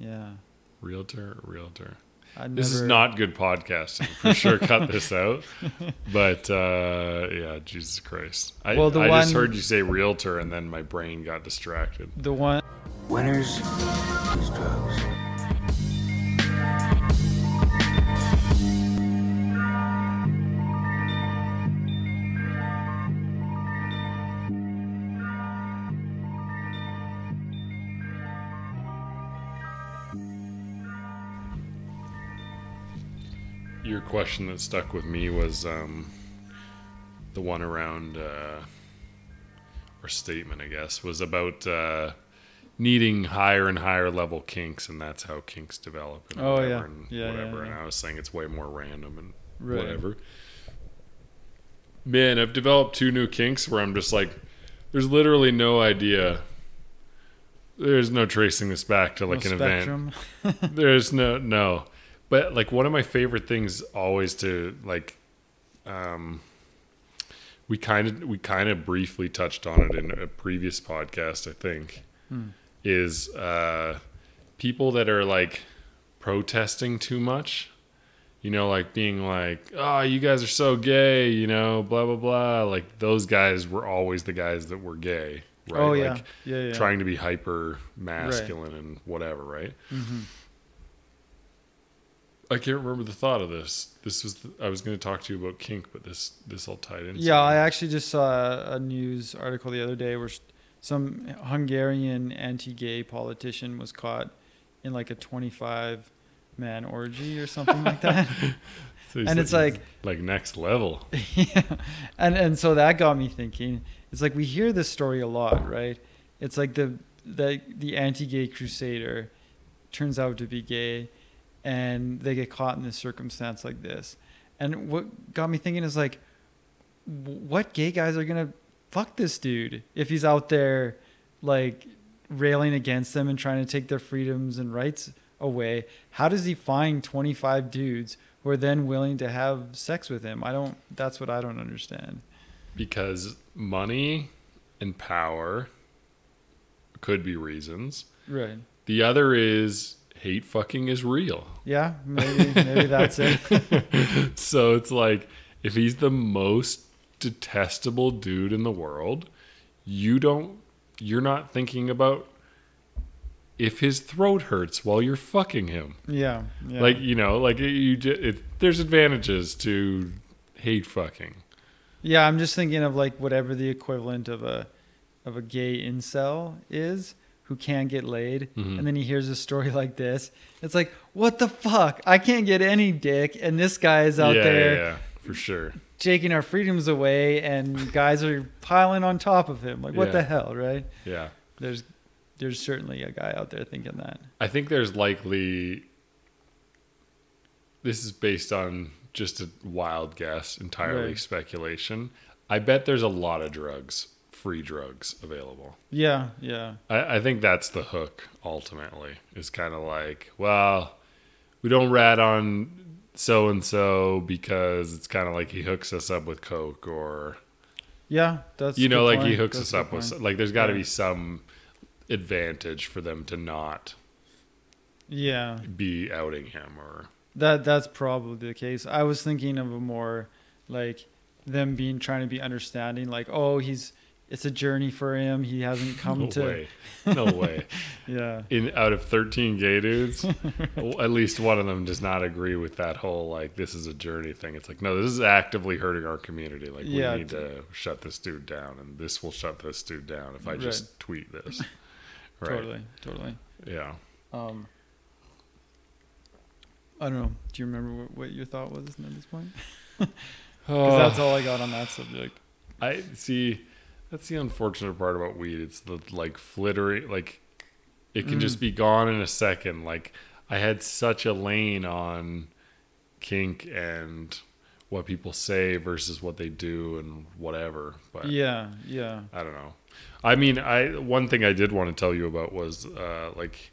Yeah. Realtor, realtor. I This is not good podcasting. For sure, cut this out. But uh, yeah, Jesus Christ. I, Well, the I just heard you say realtor, and then my brain got distracted. the one. Winners use drugs. Question that stuck with me was um, the one around, uh, or statement, I guess, was about uh, needing higher and higher level kinks, and that's how kinks develop. And Oh, whatever, yeah. And Yeah, yeah, whatever. And. I was saying it's way more random and Right. whatever. Man, I've developed two new kinks where I'm just like, there's literally no idea. There's no tracing this back to like no an event. There's no no, but like one of my favorite things always to like, um, we kind of we kind of briefly touched on it in a previous podcast, I think, Hmm. is uh, people that are like protesting too much. You know, like being like, "Oh, you guys are so gay," you know, blah blah blah. Like those guys were always the guys that were gay, right? Oh yeah. Like, yeah. Yeah. trying to be hyper masculine and whatever, right? Mhm. I can't remember the thought of this. This was the, I was going to talk to you about kink, but this this all tied in. Yeah, I actually just saw a news article the other day where some Hungarian anti-gay politician was caught in like a 25 man orgy or something like that. So and it's like like next level. yeah. And and so that got me thinking. It's like we hear this story a lot, right? It's like the the the anti-gay crusader turns out to be gay and they get caught in this circumstance like this. And what got me thinking is like what gay guys are going to fuck this dude if he's out there like railing against them and trying to take their freedoms and rights away? How does he find 25 dudes who are then willing to have sex with him? I don't that's what I don't understand. because money and power could be reasons. Right. The other is hate fucking is real. Yeah, maybe maybe that's it. so it's like if he's the most detestable dude in the world, you don't you're not thinking about if his throat hurts while you're fucking him. Yeah. yeah. Like you know, like you ju- it, there's advantages to hate fucking. Yeah, I'm just thinking of like whatever the equivalent of a of a gay incel is who can't get laid Mhm. and then he hears a story like this. It's like, what the fuck? I can't get any dick and this guy is out yeah, there yeah, yeah, for sure. taking our freedoms away and guys are piling on top of him. Like what the hell, right? Yeah. There's there's certainly a guy out there thinking that. I think there's likely this is based on just a wild guess, entirely Right. speculation. I bet there's a lot of drugs, free drugs available. Yeah, yeah. I, I think that's the hook ultimately. Is kind of like, well, we don't rat on so and so because it's kind of like he hooks us up with coke or Yeah, that's you know like he hooks That's us up with like there's got to Yeah. be some advantage for them to not Yeah. be outing him or That that's probably the case. I was thinking of a more like them being trying to be understanding, like, oh, he's it's a journey for him. He hasn't come no to way no way yeah. in out of 13 gay dudes at least one of them does not agree with that whole like this is a journey thing it's like no this is actively hurting our community like we Yeah. need to shut this dude down and this will shut this dude down if i just tweet this right Totally, totally. yeah Um, I don't know. Do you remember what, what your thought was at this point? Because that's all I got on that subject. i see that's the unfortunate part about weed it's the like flittery, like it can Mm. just be gone in a second like i had such a lane on kink and what people say versus what they do and whatever but Yeah, yeah. I don't know. I mean, I one thing I did want to tell you about was uh, like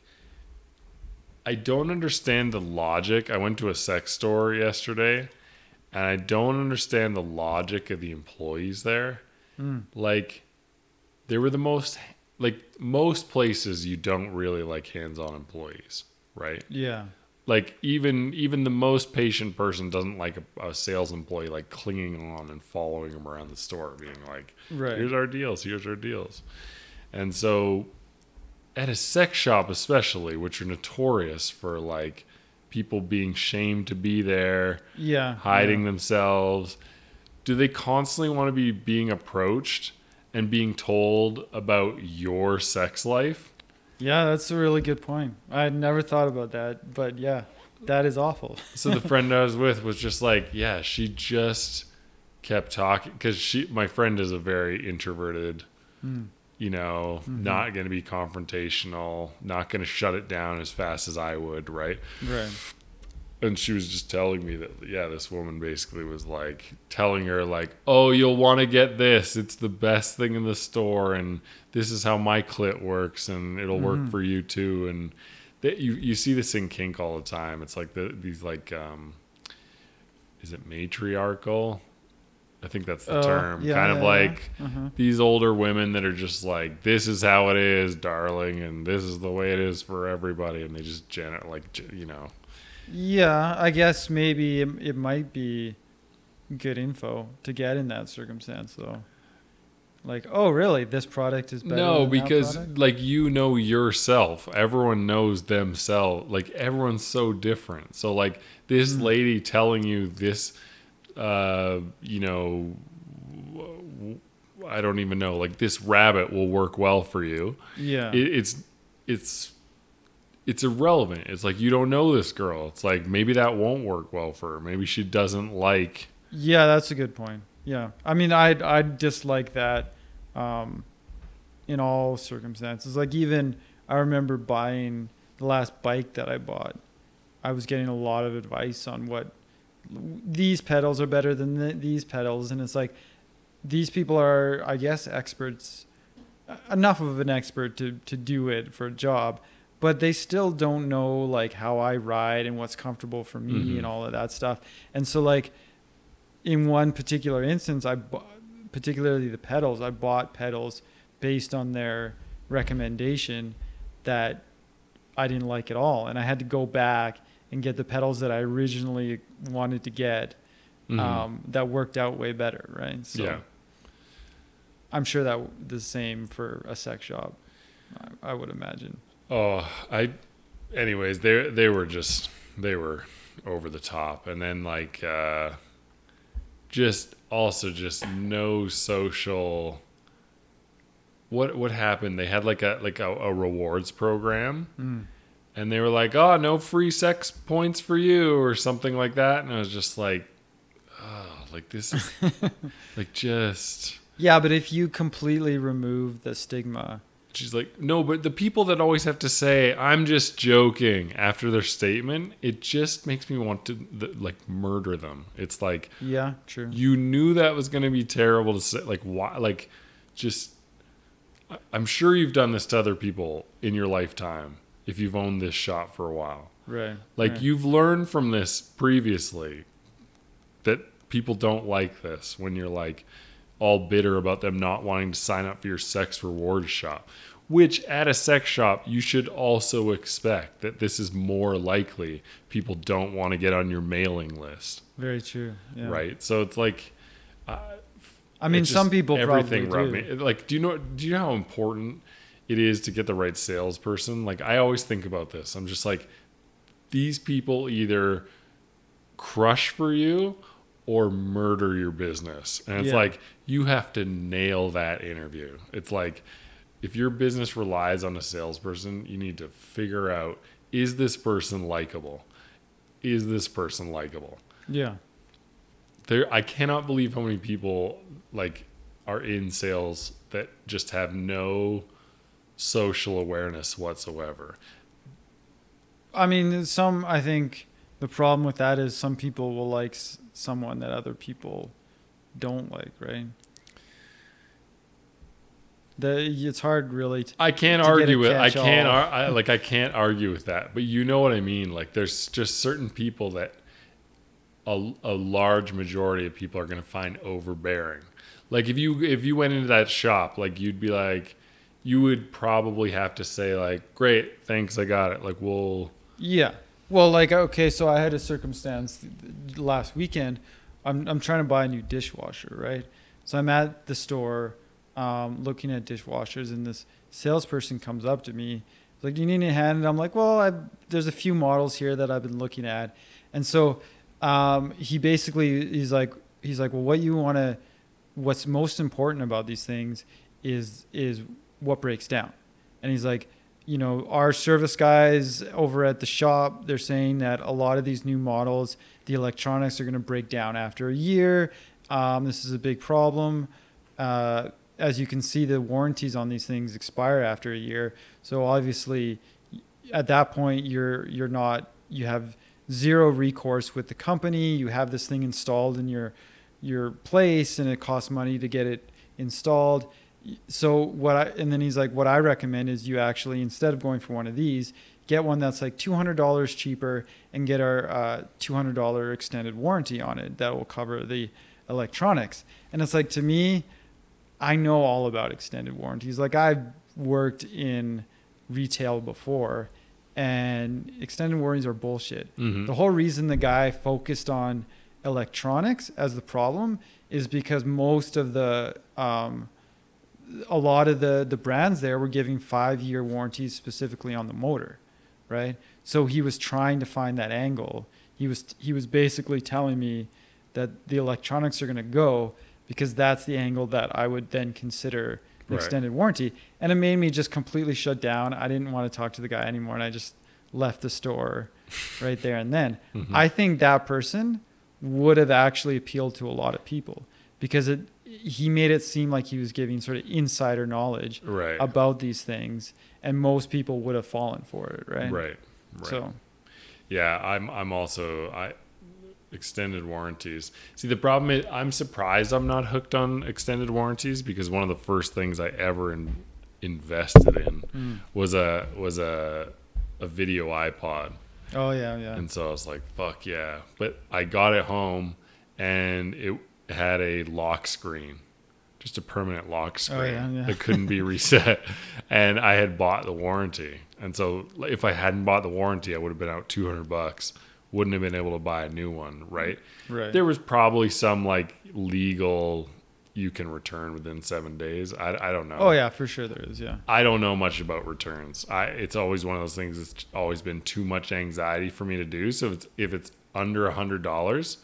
I don't understand the logic. I went to a sex store yesterday, and I don't understand the logic of the employees there. Mm. Like, they were the most like most places you don't really like hands-on employees. right? Yeah. Like even even the most patient person doesn't like a, a sales employee like clinging on and following them around the store, being like, Right. "Here's our deals. Here's our deals." And so, at a sex shop, especially, which are notorious for like people being shamed to be there, Yeah. hiding yeah. themselves, do they constantly want to be being approached and being told about your sex life? Yeah, that's a really good point. I had never thought about that, but yeah, that is awful. So the friend I was with was just like, yeah, she just kept talking because she, my friend, is a very introverted, Mm. you know, Mm-hmm. not going to be confrontational, not going to shut it down as fast as I would, right? Right. And she was just telling me that, yeah, this woman basically was like telling her, like, oh, you'll want to get this. It's the best thing in the store, and this is how my clit works, and it'll work Mhm. for you too. And that you you see this in kink all the time. It's like the these like, um, is it matriarchal? I think that's the Oh, term. yeah, kind of yeah, yeah. like Uh-huh. these older women that are just like, this is how it is, darling, and this is the way it is for everybody, and they just gen like, you know. Yeah, I guess maybe it, it might be good info to get in that circumstance, though. Like, oh, really? This product is better. No, because like you know yourself. Everyone knows themselves. Like everyone's so different. So like this Mm. lady telling you this, uh, you know, w- I don't even know. Like this rabbit will work well for you. yeah, It, it's it's it's irrelevant. It's like you don't know this girl. It's like maybe that won't work well for her. Maybe she doesn't like. yeah, that's a good point. Yeah, I mean, I I dislike that, um, in all circumstances. Like even I remember buying the last bike that I bought. I was getting a lot of advice on what these pedals are better than the, these pedals, and it's like these people are, I guess, experts enough of an expert to to do it for a job, but they still don't know like how I ride and what's comfortable for me Mhm. and all of that stuff. And so like in one particular instance, I bought, particularly the pedals, I bought pedals based on their recommendation that I didn't like at all, and I had to go back and get the pedals that I originally wanted to get Mhm. um, that worked out way better, right? So yeah. I'm sure that the same for a sex shop. I, I would imagine. Oh, I. Anyways, they they were just they were over the top, and then like uh, just also just no social. What what happened? They had like a like a, a rewards program, Mm. and they were like, "Oh, no free sex points for you," or something like that, and I was just like, "Oh, like this is like just." Yeah, but if you completely remove the stigma, She's like, no, but the people that always have to say, I'm just joking after their statement, it just makes me want to like murder them. It's like, yeah, true. you knew that was going to be terrible to say. Like, why? Like, just, I'm sure you've done this to other people in your lifetime if you've owned this shop for a while. Right. Like, right. you've learned from this previously that people don't like this when you're like all bitter about them not wanting to sign up for your sex rewards shop. Which at a sex shop, you should also expect that this is more likely people don't want to get on your mailing list, Very true. Yeah. right? So it's like, uh, I mean, some people everything probably do. me. Like, do you know? Do you know how important it is to get the right salesperson? Like, I always think about this. I'm just like, these people either crush for you or murder your business, and it's Yeah. like you have to nail that interview. It's like if your business relies on a salesperson, you need to figure out is this person likable? Is this person likable? Yeah. there I cannot believe how many people like are in sales that just have no social awareness whatsoever. I mean, some. I think the problem with that is some people will like someone that other people don't like, right? The it's hard really. To, I can't To get a argue with I can't ar- I, like I can't argue with that, but you know what I mean. Like there's just certain people that a, a large majority of people are going to find overbearing. Like if you if you went into that shop, like you'd be like you would probably have to say like, "Great, thanks, I got it." Like we'll Yeah. Well, like okay, so I had a circumstance last weekend. I'm I'm trying to buy a new dishwasher, right? So I'm at the store, um, looking at dishwashers, and this salesperson comes up to me, like, "Do you need a hand?" And I'm like, "Well, i there's a few models here that I've been looking at," and so um, he basically he's like he's like, "Well, what you want to, what's most important about these things is is what breaks down," and he's like you know, our service guys over at the shop, they're saying that a lot of these new models, the electronics are going to break down after a year. Um, this is a big problem. Uh, as you can see, the warranties on these things expire after a year. So obviously, at that point, you're you're not you have zero recourse with the company. You have this thing installed in your your place, and it costs money to get it installed so what I and then he's like, what I recommend is you actually instead of going for one of these, get one that's like two hundred dollars cheaper and get our uh, two hundred dollar extended warranty on it that will cover the electronics. And it's like to me, I know all about extended warranties. Like I've worked in retail before, and extended warranties are bullshit. Mhm. The whole reason the guy focused on electronics as the problem is because most of the um, a lot of the the brands there were giving five year warranties specifically on the motor, right? So he was trying to find that angle. He was he was basically telling me that the electronics are going to go because that's the angle that I would then consider an Right. extended warranty. And it made me just completely shut down. I didn't want to talk to the guy anymore, and I just left the store right there and then. Mhm. I think that person would have actually appealed to a lot of people because it he made it seem like he was giving sort of insider knowledge Right. about these things and most people would have fallen for it right Right. Right. so Yeah, I'm I'm also I extended warranties. See, the problem is I'm surprised I'm not hooked on extended warranties because one of the first things I ever in, invested in Mm. was a was a a video iPod. oh yeah yeah And so I was like, fuck yeah. But I got it home and it had a lock screen, just a permanent lock screen Oh, yeah, yeah. that couldn't be reset. And I had bought the warranty. And so if I hadn't bought the warranty, I would have been out 200 bucks. Wouldn't have been able to buy a new one, right? right There was probably some like legal you can return within seven days. I, I don't know. oh yeah for sure there is yeah I don't know much about returns. I it's always one of those things that's always been too much anxiety for me to do. So if it's if it's under a hundred dollars,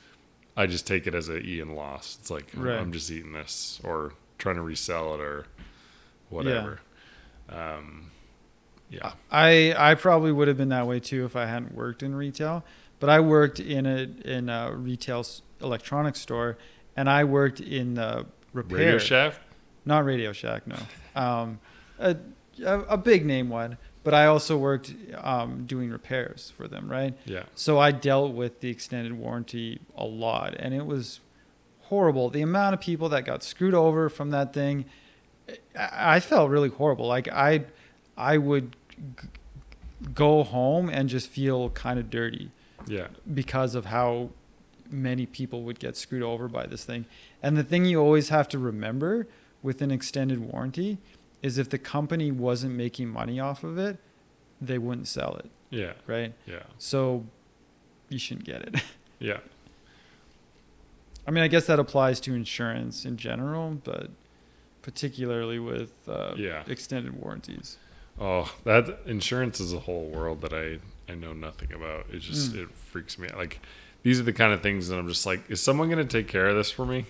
I just take it as a Ian loss. It's like Right. I'm just eating this or trying to resell it or whatever. Um, yeah. I I probably would have been that way too if I hadn't worked in retail. But I worked in a in a retail electronics store, and I worked in the repair. Radio Shack. Not Radio Shack, no. Um, a, a a big name one, but I also worked um, doing repairs for them, right? Yeah. So I dealt with the extended warranty a lot, and it was horrible. The amount of people that got screwed over from that thing, I I felt really horrible. Like I, I would g- go home and just feel kind of dirty Yeah. because of how many people would get screwed over by this thing. And the thing you always have to remember with an extended warranty is if the company wasn't making money off of it, they wouldn't sell it, Yeah. right? Yeah. So you shouldn't get it. Yeah. I mean, I guess that applies to insurance in general, but particularly with uh, Yeah. extended warranties. Oh, that insurance is a whole world that I I know nothing about. It just Mm. it freaks me out. Like these are the kind of things that I'm just like, is someone going to take care of this for me?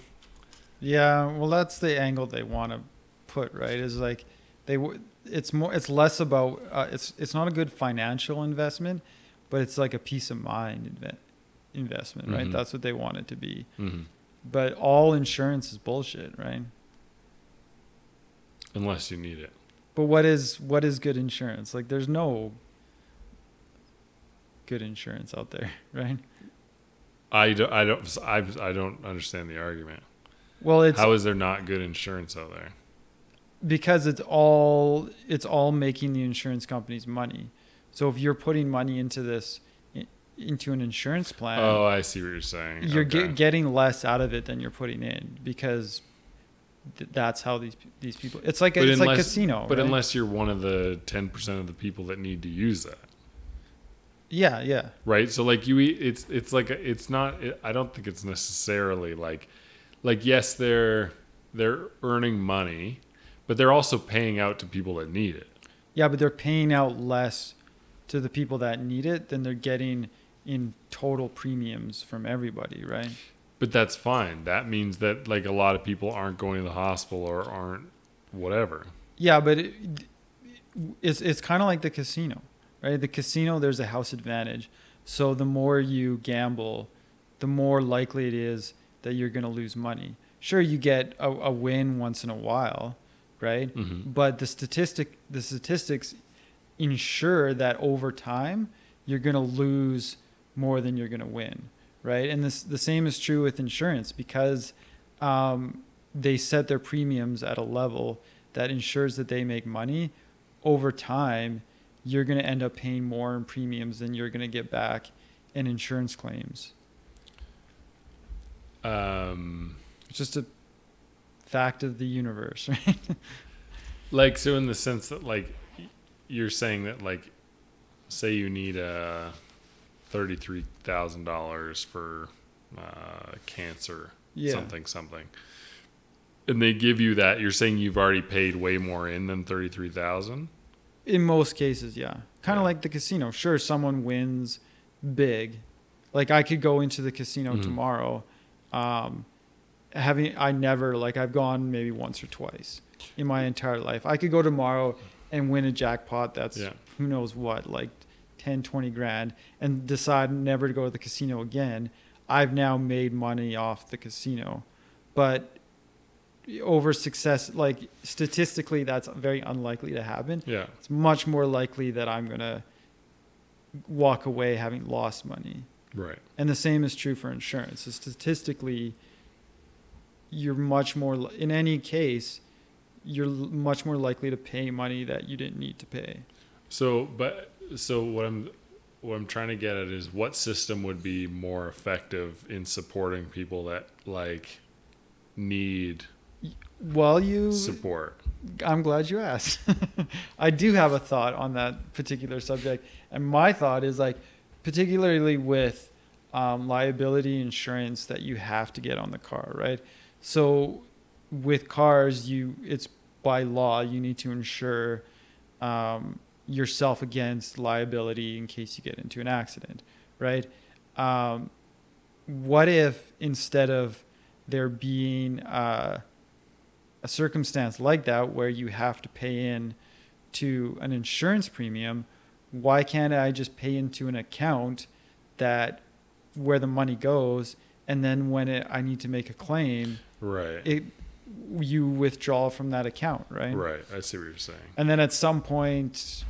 Yeah, well, that's the angle they want to put, right? Is like they w- it's more it's less about uh, it's it's not a good financial investment, but it's like a peace of mind inve- investment, right? Mhm. That's what they want it to be. hmm But all insurance is bullshit, right? Unless you need it. But what is what is good insurance? Like there's no good insurance out there, right? I don't, I don't, I, I don't understand the argument. Well, it's How is there not good insurance out there? because it's all it's all making the insurance companies money. So if you're putting money into this into an insurance plan, oh, I see what you're saying. you're okay. get, getting less out of it than you're putting in because th- that's how these these people. It's like a, it's like casino, but right? unless you're one of the 10% of the people that need to use that. Yeah, yeah. right? So like you, eat- it's it's like a- it's not. It, I don't think it's necessarily like, like yes, they're they're earning money, but they're also paying out to people that need it. Yeah, but they're paying out less to the people that need it than they're getting in total premiums from everybody, right? But that's fine. That means that like a lot of people aren't going to the hospital or aren't whatever. Yeah, but it, it's it's kind of like the casino, right? The casino there's a house advantage. So the more you gamble, the more likely it is that you're going to lose money. Sure, you get a, a win once in a while, right? Mhm. But the statistic the statistics ensure that over time you're going to lose more than you're going to win, right? And this the same is true with insurance because um, they set their premiums at a level that ensures that they make money. Over time, you're going to end up paying more in premiums than you're going to get back in insurance claims. Um, It's just a fact of the universe, right? like so in the sense that like you're saying that like say you need a thirty-three thousand dollars for uh, cancer, Yeah. something something, and they give you that. You're saying you've already paid way more in than thirty-three thousand. In most cases, yeah. Kind of Yeah. like the casino. Sure, someone wins big. Like I could go into the casino Mhm. tomorrow. Um, having I never like I've gone maybe once or twice in my entire life. I could go tomorrow and win a jackpot that's Yeah. who knows what, like 10, 20 grand and decide never to go to the casino again. I've now made money off the casino. But over success like statistically that's very unlikely to happen Yeah, it's much more likely that I'm going to walk away having lost money. right. And the same is true for insurance. So statistically, you're much more, in any case, you're much more likely to pay money that you didn't need to pay. So, but so what I'm what I'm trying to get at is what system would be more effective in supporting people that like need Well, you, support. I'm glad you asked. I do have a thought on that particular subject. And my thought is like, particularly with um, liability insurance that you have to get on the car, right? So with cars, you it's by law you need to insure um, yourself against liability in case you get into an accident, right? Um, what if instead of there being uh, a circumstance like that where you have to pay in to an insurance premium, why can't I just pay into an account that where the money goes, and then when it, I need to make a claim, Right. it you withdraw from that account, right? right. I see what you're saying. And then at some point,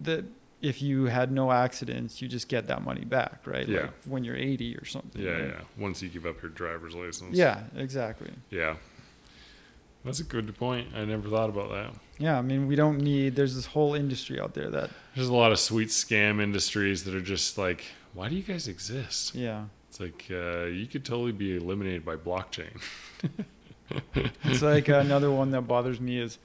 that if you had no accidents, you just get that money back, right? Yeah. Like when you're 80 or something. Yeah, right? yeah. Once you give up your driver's license. Yeah, exactly. Yeah. That's a good point. I never thought about that. Yeah, I mean, we don't need. There's this whole industry out there that, There's a lot of sweet scam industries that are just like, why do you guys exist? yeah, It's like uh, you could totally be eliminated by blockchain. it's like another one that bothers me is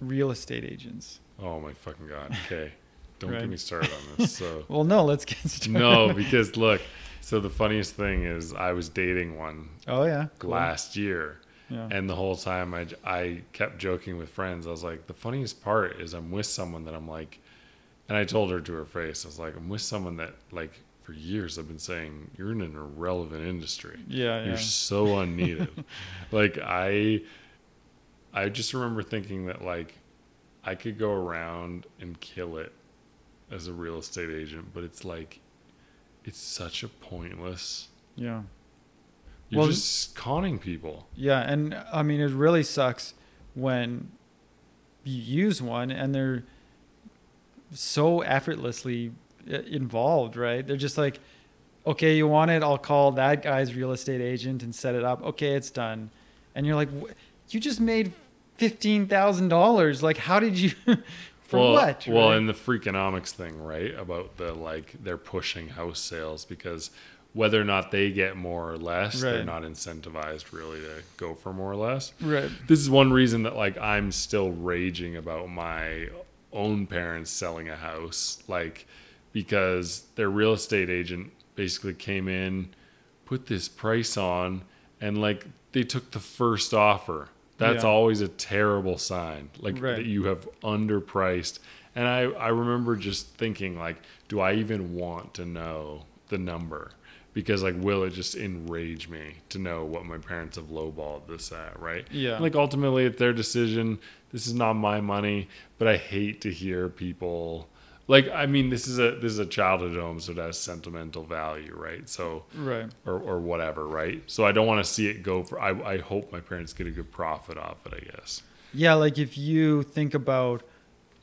real estate agents. Oh my fucking god. Okay. Don't Right. get me started on this. So Well, no, let's get started. no, because look. So the funniest thing is, I was dating one Oh yeah. cool. last year, Yeah. and the whole time I, I kept joking with friends. I was like, the funniest part is I'm with someone that I'm like, and I told her to her face, I was like, I'm with someone that like for years I've been saying you're in an irrelevant industry. yeah, yeah. You're so unneeded. like I I just remember thinking that like I could go around and kill it as a real estate agent, but it's like it's such a pointless yeah. You're Well, just conning people. Yeah, and I mean, it really sucks when you use one and they're so effortlessly uh, involved, right? They're just like, okay, you want it? I'll call that guy's real estate agent and set it up. Okay, it's done. And you're like, you just made fifteen thousand dollars. Like, how did you? For well, what? Well, right? and the freakonomics thing, right? About the like they're pushing house sales because whether or not they get more or less, they're not incentivized really to go for more or less. right. this is one reason that like I'm still raging about my own parents selling a house. Like because their real estate agent basically came in, put this price on, and like they took the first offer. That's Yeah. always a terrible sign. Like Right. that you have underpriced. And I, I remember just thinking like, do I even want to know the number? Because like, will it just enrage me to know what my parents have lowballed this at, right? Yeah. Like ultimately, it's their decision. This is not my money, but I hate to hear people like. I mean, this is a this is a childhood home, so it has sentimental value, right? So Right. or or whatever, right? So I don't want to see it go for. I I hope my parents get a good profit off it. I guess. Yeah, like if you think about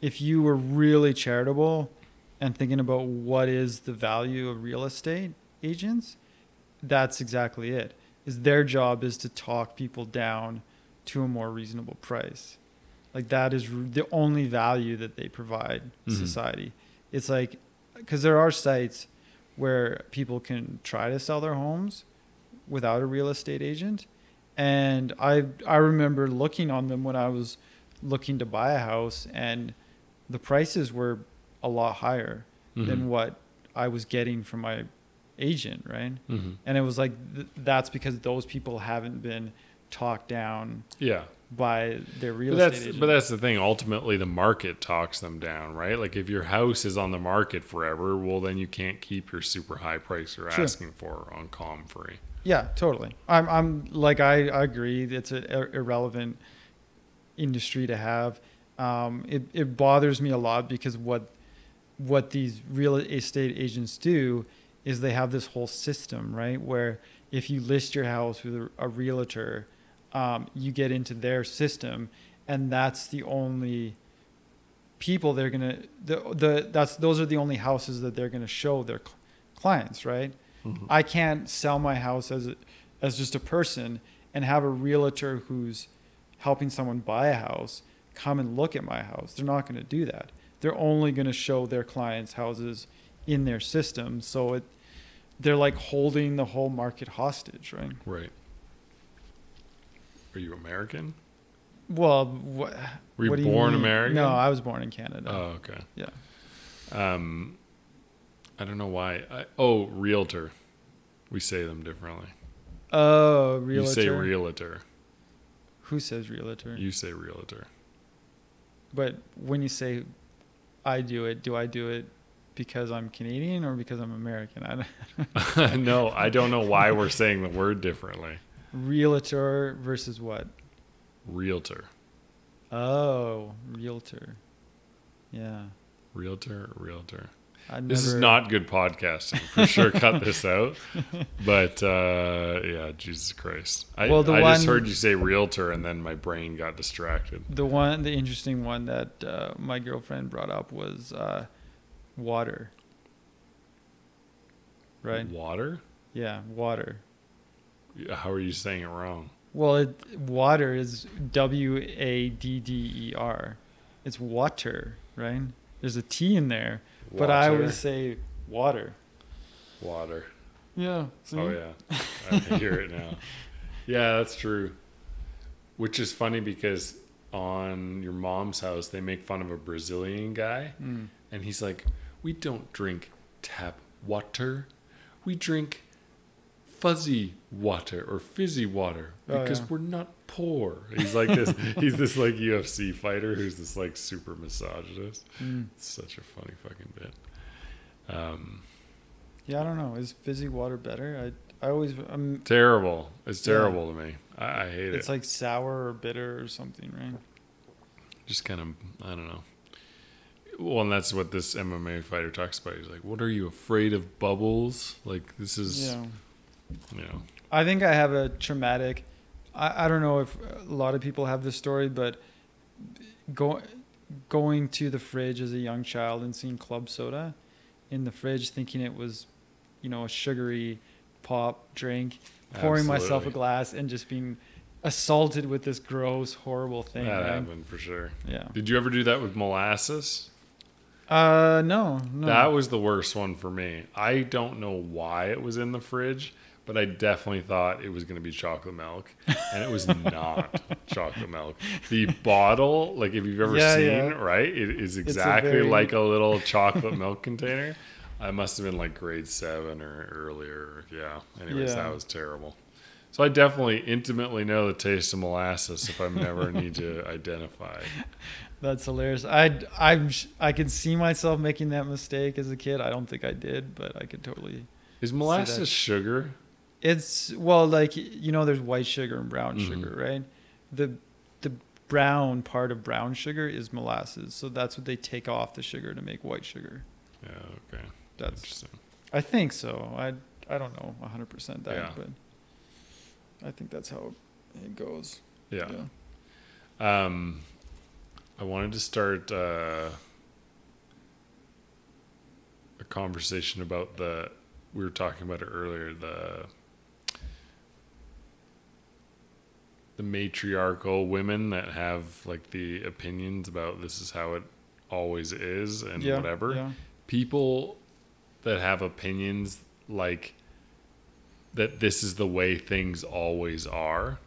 if you were really charitable and thinking about what is the value of real estate agents, that's exactly it. Is their job is to talk people down to a more reasonable price. Like that is the only value that they provide Mhm. society. It's like cuz there are sites where people can try to sell their homes without a real estate agent and I I remember looking on them when I was looking to buy a house, and the prices were a lot higher Mhm. than what I was getting from my agent, right? Mm-hmm. And it was like th- that's because those people haven't been talked down Yeah. by their real But estate agent. but that's the thing. Ultimately, the market talks them down, right? Like if your house is on the market forever, well, then you can't keep your super high price you're Sure. asking for on com free. Yeah, totally. I'm, I'm like, I, I agree. It's an irrelevant industry to have. Um, it, it bothers me a lot because what, what these real estate agents do is they have this whole system, right? Where if you list your house with a, a realtor, um, you get into their system, and that's the only people they're gonna the, the that's those are the only houses that they're gonna show their cl- clients, right? I can't sell my house as a, as just a person and have a realtor who's helping someone buy a house come and look at my house. They're not going to do that. They're only going to show their clients houses in their system. So it they're like holding the whole market hostage, right? Right. Are you American? Well, what, Were you what born mean? American? No, I was born in Canada. Oh, okay. yeah. Um, I don't know why. I, oh, realtor. We say them differently. Oh, realtor. You say realtor. Who says realtor? You say realtor. But when you say I do it, do I do it because I'm Canadian or because I'm American? I don't, no, I don't know why we're saying the word differently. realtor versus what? Realtor. Oh, realtor. Yeah. Realtor, realtor. This is not good podcasting. For sure, cut this out. But uh, yeah, Jesus Christ. I, Well, the I just heard you say realtor and then my brain got distracted. the one. The interesting one that uh, my girlfriend brought up was uh, water. Right. Water? Yeah, water. How are you saying it wrong? Well, it, water is W A D D E R. It's water, right? There's a T in there, but I always say water. Water. Yeah. Oh yeah, I can hear it now. Yeah, that's true. Which is funny because on your mom's house they make fun of a Brazilian guy, Mm. and he's like, "We don't drink tap water, we drink fuzzy water or fizzy water Oh, because yeah. we're not poor." He's like this. he's this like UFC fighter who's this like super misogynist. Mm. It's such a funny fucking bit. Um, Yeah, I don't know. Is fizzy water better? I I always um, Terrible. It's Yeah. terrible to me. I, I hate it's it. It's like sour or bitter or something, right? Just kind of, I don't know. Well, and that's what this MMA fighter talks about. He's like, "What are you afraid of bubbles? Like this is, Yeah. you know, I think I have a traumatic. I, I don't know if a lot of people have this story, but go, going to the fridge as a young child and seeing club soda in the fridge, thinking it was, you know, a sugary pop drink, pouring myself a glass and just being assaulted with this gross, horrible thing. that right? happened for sure." Yeah. Did you ever do that with molasses? Uh, no, no. That was the worst one for me. I don't know why it was in the fridge, but I definitely thought it was going to be chocolate milk, and it was not chocolate milk. The bottle, like if you've ever Yeah, seen, yeah. right, it is a exactly very- like a little chocolate milk container. I must have been like grade seven or earlier. Yeah. Anyways, Yeah. that was terrible. So I definitely intimately know the taste of molasses if I ever need to identify. That's hilarious. I I'm I can see myself making that mistake as a kid. I don't think I did, but I could totally. Is molasses sugar? It's well, like you know, there's white sugar and brown Mhm. sugar, right? The the brown part of brown sugar is molasses, so that's what they take off the sugar to make white sugar. Yeah. Okay. That's Interesting. I think so. I I don't know 100 percent that, Yeah. but I think that's how it goes. Yeah. Um, I wanted to start uh, a conversation about the. We were talking about it earlier. The the matriarchal women that have like the opinions about this is how it always is and yeah, whatever. Yeah. People that have opinions like that this is the way things always are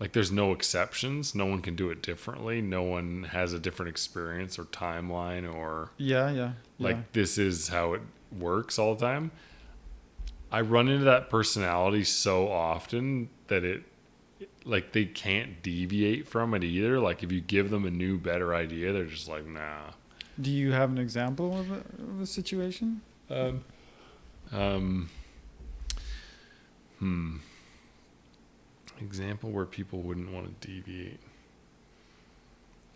like there's no exceptions no one can do it differently no one has a different experience or timeline or Yeah, yeah. like yeah. this is how it works all the time i run into that personality so often that it like they can't deviate from it either like if you give them a new better idea they're just like nah Do you have an example of a, of a situation? um um hmm example where people wouldn't want to deviate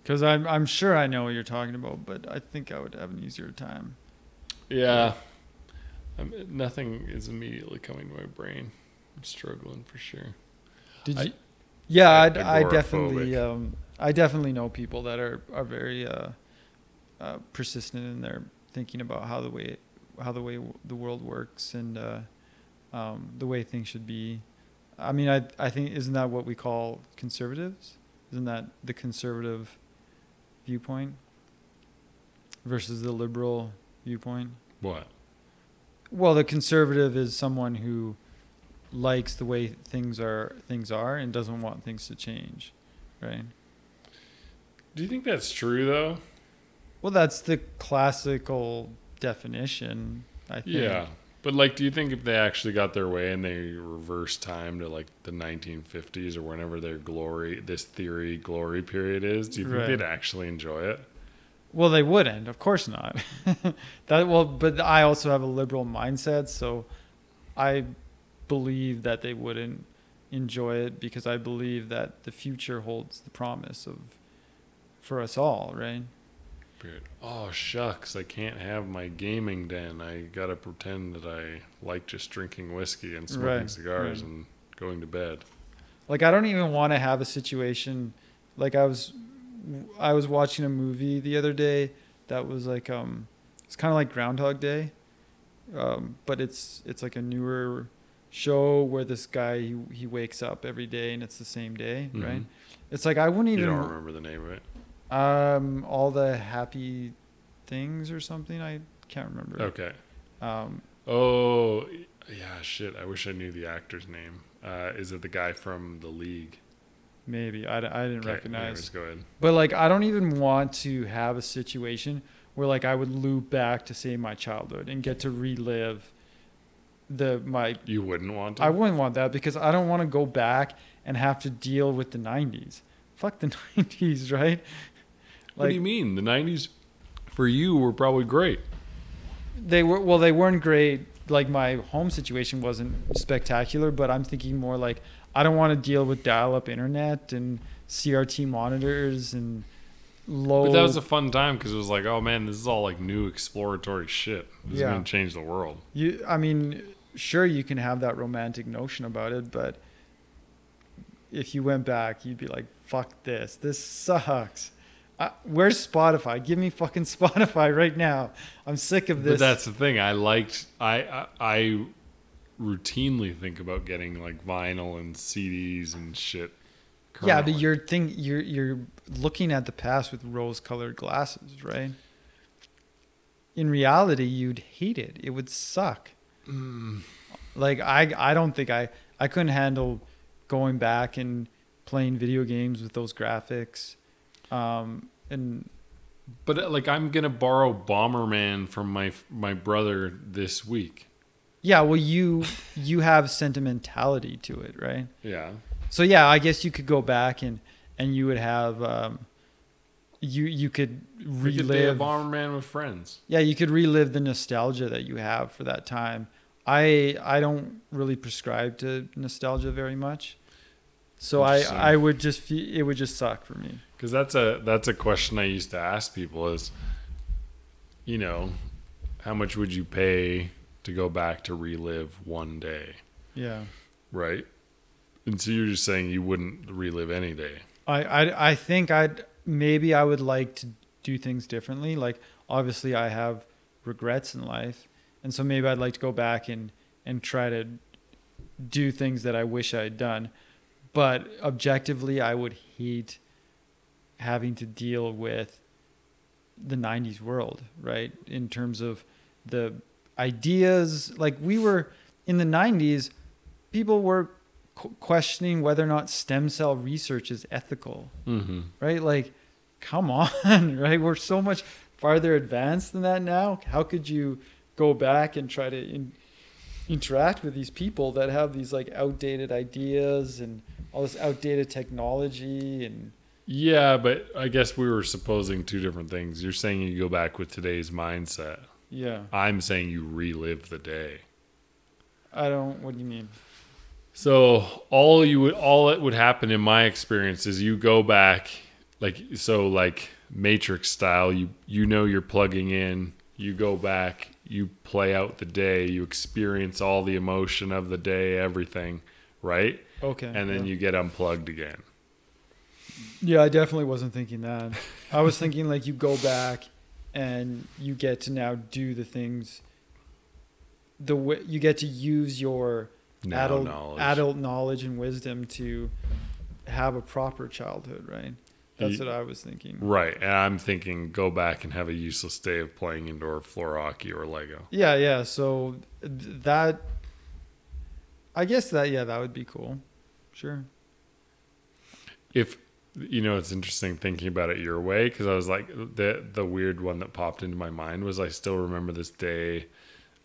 Because I'm I'm sure I know what you're talking about, but I think I would have an easier time. Yeah. Um, nothing is immediately coming to my brain. I'm struggling for sure. Did I- you? Yeah, I, ag- I definitely um, I definitely know people that are are very uh, uh, persistent in their thinking about how the way how the way w- the world works and uh, um, the way things should be. I mean, I I think isn't that what we call conservatives? Isn't that the conservative viewpoint versus the liberal viewpoint? What? Well, the conservative is someone who likes the way things are things are and doesn't want things to change, right? Do you think that's true though? Well, that's the classical definition, I think. Yeah. But like do you think if they actually got their way and they reverse time to like the 1950s or whenever their glory this theory glory period is, do you think Right. they'd actually enjoy it? Well, they wouldn't, of course not. that well, but I also have a liberal mindset, so I believe that they wouldn't enjoy it because I believe that the future holds the promise of for us all, right? Period. Oh shucks, I can't have my gaming den. I gotta pretend that I like just drinking whiskey and smoking Right, cigars right. and going to bed. Like I don't even want to have a situation like I was I was watching a movie the other day that was like um it's kind of like Groundhog Day. Um but it's it's like a newer show where this guy he, he wakes up every day and it's the same day, Mhm. right? It's like I wouldn't even. You don't remember the name of it? Um all the happy things or something. I can't remember. Okay. Um Oh, yeah, shit. I wish I knew the actor's name. Uh, is it the guy from The League? maybe I, I didn't Okay, recognize. go ahead. But like, I don't even want to have a situation where like I would loop back to say my childhood and get to relive the my. You wouldn't want to? I wouldn't want that because I don't want to go back and have to deal with the '90s. Fuck the '90s, right? What do you mean? The 90s for you were probably great. they were well, they weren't great. Like my home situation wasn't spectacular, but I'm thinking more like I don't want to deal with dial-up internet and CRT monitors and low. But that was a fun time because it was like, oh man, this is all like new exploratory shit. This Yeah. is going to change the world. You, I mean, sure, you can have that romantic notion about it, but if you went back, you'd be like, "Fuck this! This sucks." I, where's Spotify? Give me fucking Spotify right now. I'm sick of this. But that's the thing. I liked, I, I, I routinely think about getting like vinyl and CDs and shit. yeah, but you're think you're you're looking at the past with rose-colored glasses, right? In reality, you'd hate it. It would suck. Mm. like I I don't think I I couldn't handle going back and playing video games with those graphics, um, and But uh, like I'm gonna borrow Bomberman from my my brother this week. Yeah, well, you you have sentimentality to it, right? Yeah. So yeah, I guess you could go back and and you would have um, you you could We could relive. Bomberman with friends. Yeah, you could relive the nostalgia that you have for that time. I I don't really prescribe to nostalgia very much, so I I would just it would just suck for me. Because that's a that's a question I used to ask people is, you know, how much would you pay to go back to relive one day, Yeah. right? And so you're just saying you wouldn't relive any day. I, I I think I'd maybe I would like to do things differently. Like obviously I have regrets in life, and so maybe I'd like to go back and and try to do things that I wish I had done. But objectively, I would hate having to deal with the 90s world, right? In terms of the ideas, like we were in the 90s, people were qu- questioning whether or not stem cell research is ethical, Mm-hmm. right? Like, come on, right? We're so much farther advanced than that now. How could you go back and try to in, interact with these people that have these like outdated ideas and all this outdated technology and Yeah, but I guess we were supposing two different things. You're saying you go back with today's mindset. yeah, I'm saying you relive the day. I don't. What do you mean? So all you would all that would happen in my experience is you go back like so like matrix style you you know you're plugging in you go back you play out the day you experience all the emotion of the day everything right Okay. and then yeah. you get unplugged again Yeah, I definitely wasn't thinking that. I was thinking like you go back and you get to now do the things the way you get to use your Now adult knowledge. adult knowledge and wisdom to have a proper childhood, right? That's what I was thinking. right and i'm thinking go back and have a useless day of playing indoor floor hockey or lego Yeah, yeah. So that I guess that yeah, that would be cool. Sure. if you know it's interesting thinking about it your way because i was like the the weird one that popped into my mind was i still remember this day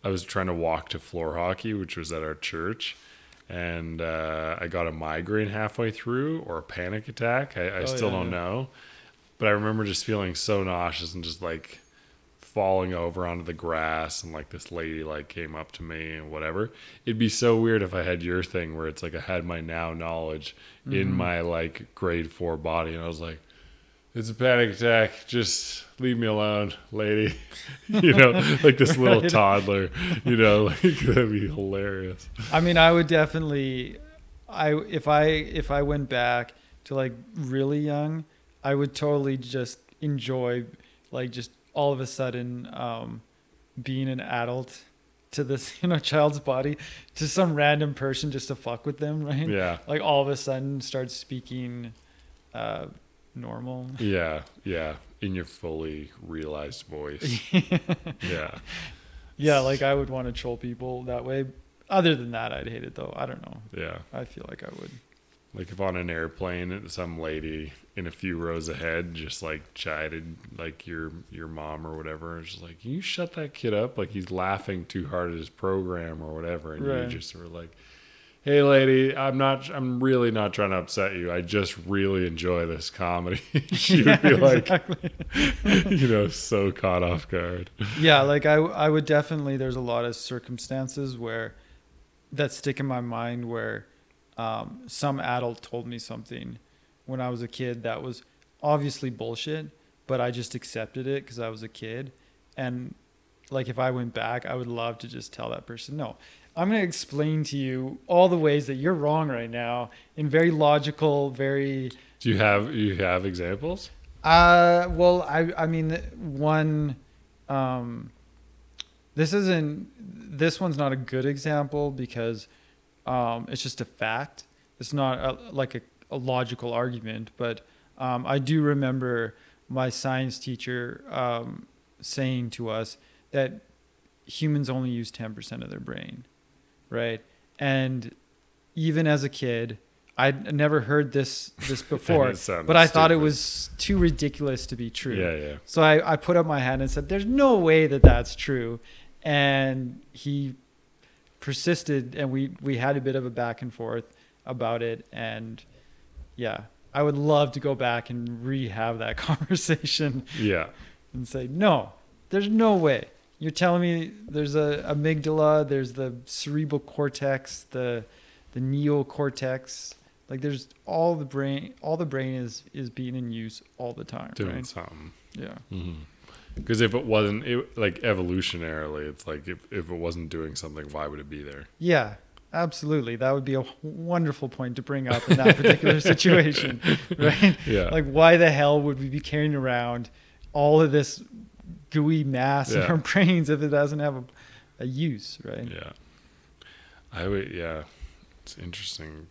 i was trying to walk to floor hockey which was at our church and uh, i got a migraine halfway through or a panic attack i, I Oh, still yeah, don't yeah. know but i remember just feeling so nauseous and just like falling over onto the grass and like this lady like came up to me and whatever it'd be so weird if i had your thing where it's like i had my now knowledge in Mhm. my like grade four body and i was like it's a panic attack just leave me alone lady you know like this little Right. toddler you know like that'd be hilarious I mean, I would definitely, I if I if I went back to like really young, I would totally just enjoy like just all of a sudden um, being an adult to this you know child's body to some random person just to fuck with them, right? yeah Like all of a sudden start speaking uh, normal. yeah yeah in your fully realized voice yeah yeah, like I would want to troll people that way. Other than that, I'd hate it though. I don't know. yeah I feel like I would. Like if on an airplane, some lady in a few rows ahead just like chided like your your mom or whatever, it's just like, "Can you shut that kid up?" Like he's laughing too hard at his program or whatever, and Right. you just were like, "Hey, lady, I'm not. I'm really not trying to upset you. I just really enjoy this comedy." she would be Yeah, like, exactly. you know, so caught off guard. yeah like I, I would definitely there's a lot of circumstances where that stick in my mind where um, some adult told me something when i was a kid that was obviously bullshit but i just accepted it because i was a kid and like if i went back i would love to just tell that person no i'm going to explain to you all the ways that you're wrong right now in very logical very Do you have you have examples? uh, well, I I mean one, um, this isn't this one's not a good example because, um, it's just a fact. It's not a, like a, a logical argument, but um, I do remember my science teacher um, saying to us that humans only use ten percent of their brain, right? And even as a kid, I'd never heard this this before, but I thought it was too ridiculous to be true. Yeah, yeah. So I, I put up my hand and said, "There's no way that that's true," and he persisted, and we we had a bit of a back and forth about it, and yeah, I would love to go back and rehave that conversation Yeah. and say, "No, there's no way." You're telling me there's a amygdala, there's the cerebral cortex, the the neocortex. Like there's all the brain, all the brain is is being in use all the time, Doing right? something. Yeah. Mm-hmm. Because if it wasn't, it, like evolutionarily, it's like if, if it wasn't doing something, why would it be there? Yeah, absolutely. That would be a wonderful point to bring up in that particular situation, right? Yeah. Like, why the hell would we be carrying around all of this gooey mass in our brains if it doesn't have a, a use, right? Yeah. I would. Yeah. It's interesting.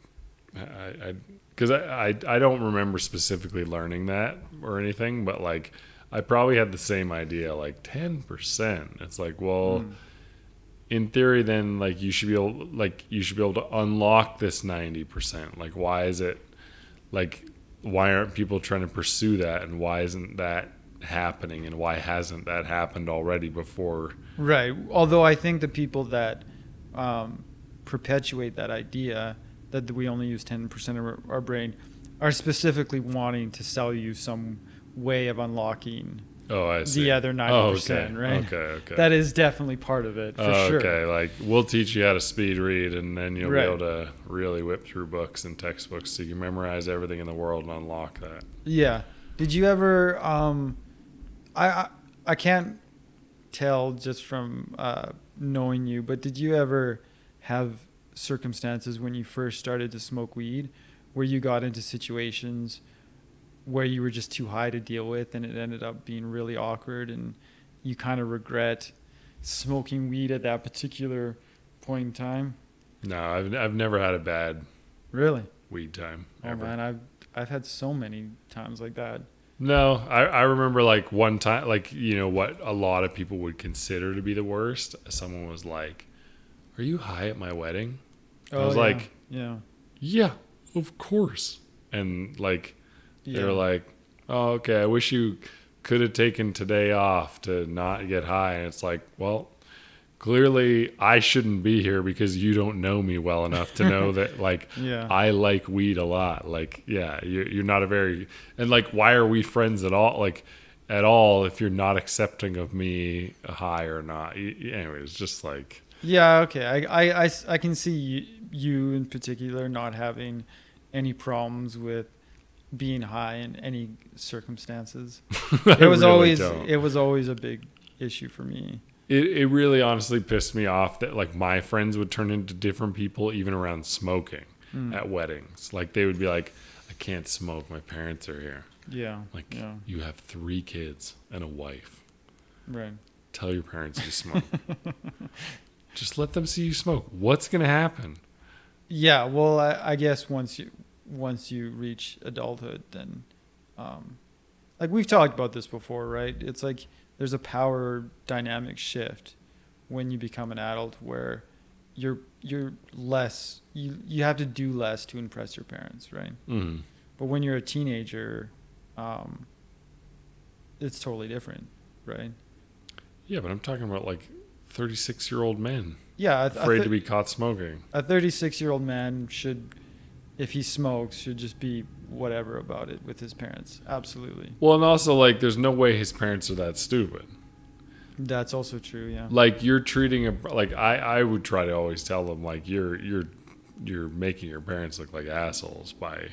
I, I, because I, I, I don't remember specifically learning that or anything, but like, I probably had the same idea, like ten percent. It's like, well, Hmm. in theory, then like you should be able, like you should be able to unlock this ninety percent. Like, why is it, like, why aren't people trying to pursue that, and why isn't that happening, and why hasn't that happened already before? Right. Although I think the people that um, perpetuate that idea that we only use 10% of our brain are specifically wanting to sell you some way of unlocking Oh, I see. the other 90%, Oh, okay. right? Okay, okay. That is definitely part of it, for Oh, sure. Okay, like we'll teach you how to speed read, and then you'll Right. be able to really whip through books and textbooks so you can memorize everything in the world and unlock that. Yeah. Did you ever? Um, I, I I can't tell just from uh, knowing you, but did you ever have circumstances when you first started to smoke weed where you got into situations where you were just too high to deal with, and it ended up being really awkward, and you kind of regret smoking weed at that particular point in time? No, I've I've never had a bad Really? weed time Oh ever. man, I've I've had so many times like that. No, I, I remember like one time, like you know what a lot of people would consider to be the worst. Someone was like, "Are you high at my wedding?" I oh, was yeah. like, yeah. "Yeah, of course." And like Yeah. They're like, oh, okay, I wish you could have taken today off to not get high. And it's like, well, clearly I shouldn't be here because you don't know me well enough to know that, like, Yeah. I like weed a lot. Like, yeah, you're, you're not a very, and like, why are we friends at all? Like, at all if you're not accepting of me high or not. Anyways, just like, Yeah, okay. I I I can see you in particular not having any problems with being high in any circumstances. It was really always don't. it was always a big issue for me. It, it really honestly pissed me off that like my friends would turn into different people even around smoking Mm. at weddings. Like they would be like, I can't smoke. My parents are here. Yeah. Like yeah. you have three kids and a wife. Right. Tell your parents you smoke. Just let them see you smoke. What's gonna happen? Yeah. Well, I, I guess once you once you reach adulthood, then, um, like we've talked about this before, right? It's like there's a power dynamic shift when you become an adult where you're you're less you you have to do less to impress your parents, right? Mm. But when you're a teenager, um, it's totally different, right? Yeah, but I'm talking about like 36 year old men Yeah, a, afraid a, to be caught smoking. a 36 year old man should, if he smokes, should just be whatever about it with his parents. Absolutely, Well, and also like, there's no way his parents are that stupid. that's also true. Yeah, like you're treating a like I I would try to always tell them like you're you're you're making your parents look like assholes by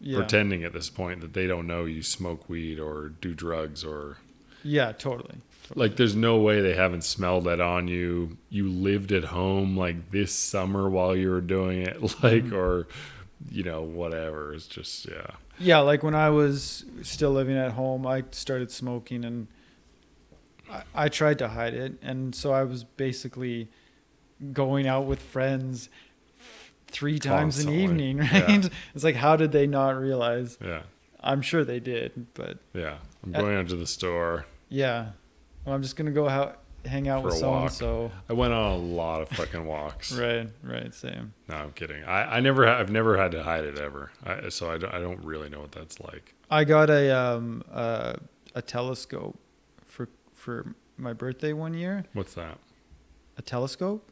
yeah, pretending at this point that they don't know you smoke weed or do drugs or yeah, totally. like there's no way they haven't smelled that on you you lived at home like this summer while you were doing it like Mhm. or you know whatever it's just yeah Yeah, like when I was still living at home, I started smoking and I, I tried to hide it. And so I was basically going out with friends three times an Constantly, evening, yeah. right? It's like, how did they not realize? yeah I'm sure they did, but yeah i'm going out to the store yeah. Well, I'm just going to go out, hang out For with a so and so. I went on a lot of fucking walks. Right, right, same. No, I'm kidding. I, I never, I've never had to hide it ever. I, so I don't, I don't really know what that's like. I got a um uh, a telescope for for my birthday one year. What's that? A telescope?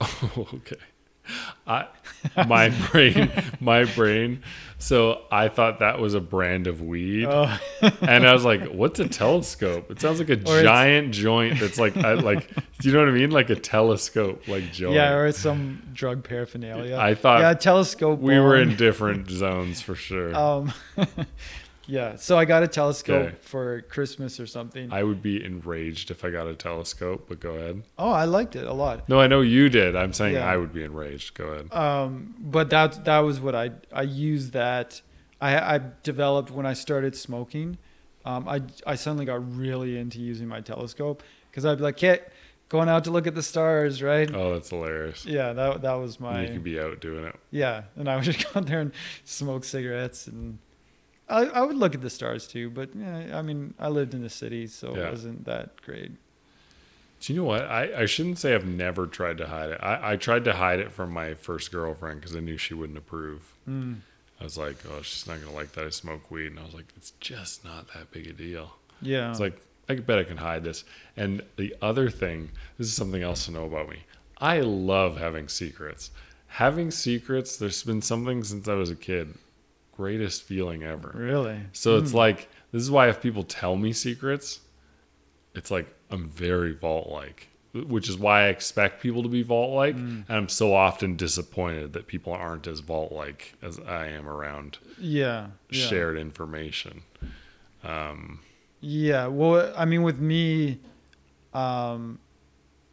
Oh, okay. I, my brain, my brain. So I thought that was a brand of weed, Oh, and I was like, "What's a telescope?" It sounds like a it's- giant joint that's like, I, like, do you know what I mean? Like a telescope, like joint. yeah, or some drug paraphernalia. I thought yeah, telescope. we were in different zones for sure. Um, yeah, so I got a telescope Okay. for Christmas or something. I would be enraged if I got a telescope, but go ahead. oh, I liked it a lot. No, I know you did. I'm saying Yeah. I would be enraged. Go ahead. Um, but that that was what I I used that I I developed when I started smoking. Um, I I suddenly got really into using my telescope because I'd be like, "Okay, going out to look at the stars, right?" Oh, that's hilarious. Yeah, that that was my You could be out doing it. yeah, and I would just go out there and smoke cigarettes and. I, I would look at the stars too, but yeah, I mean, I lived in the city, so Yeah. it wasn't that great. Do you know what? I, I shouldn't say I've never tried to hide it. I, I tried to hide it from my first girlfriend because I knew she wouldn't approve. Mm. I was like, oh, she's not going to like that I smoke weed. And I was like, it's just not that big a deal. Yeah. It's like, I bet I can hide this. And the other thing, this is something else to know about me. I love having secrets. Having secrets, there's been something since I was a kid. Greatest feeling ever. really? So it's like this is why if people tell me secrets, it's like I'm very vault like, which is why I expect people to be vault like, and I'm so often disappointed that people aren't as vault like as I am around Yeah. yeah. shared information. Um, Yeah, well, I mean, with me, um,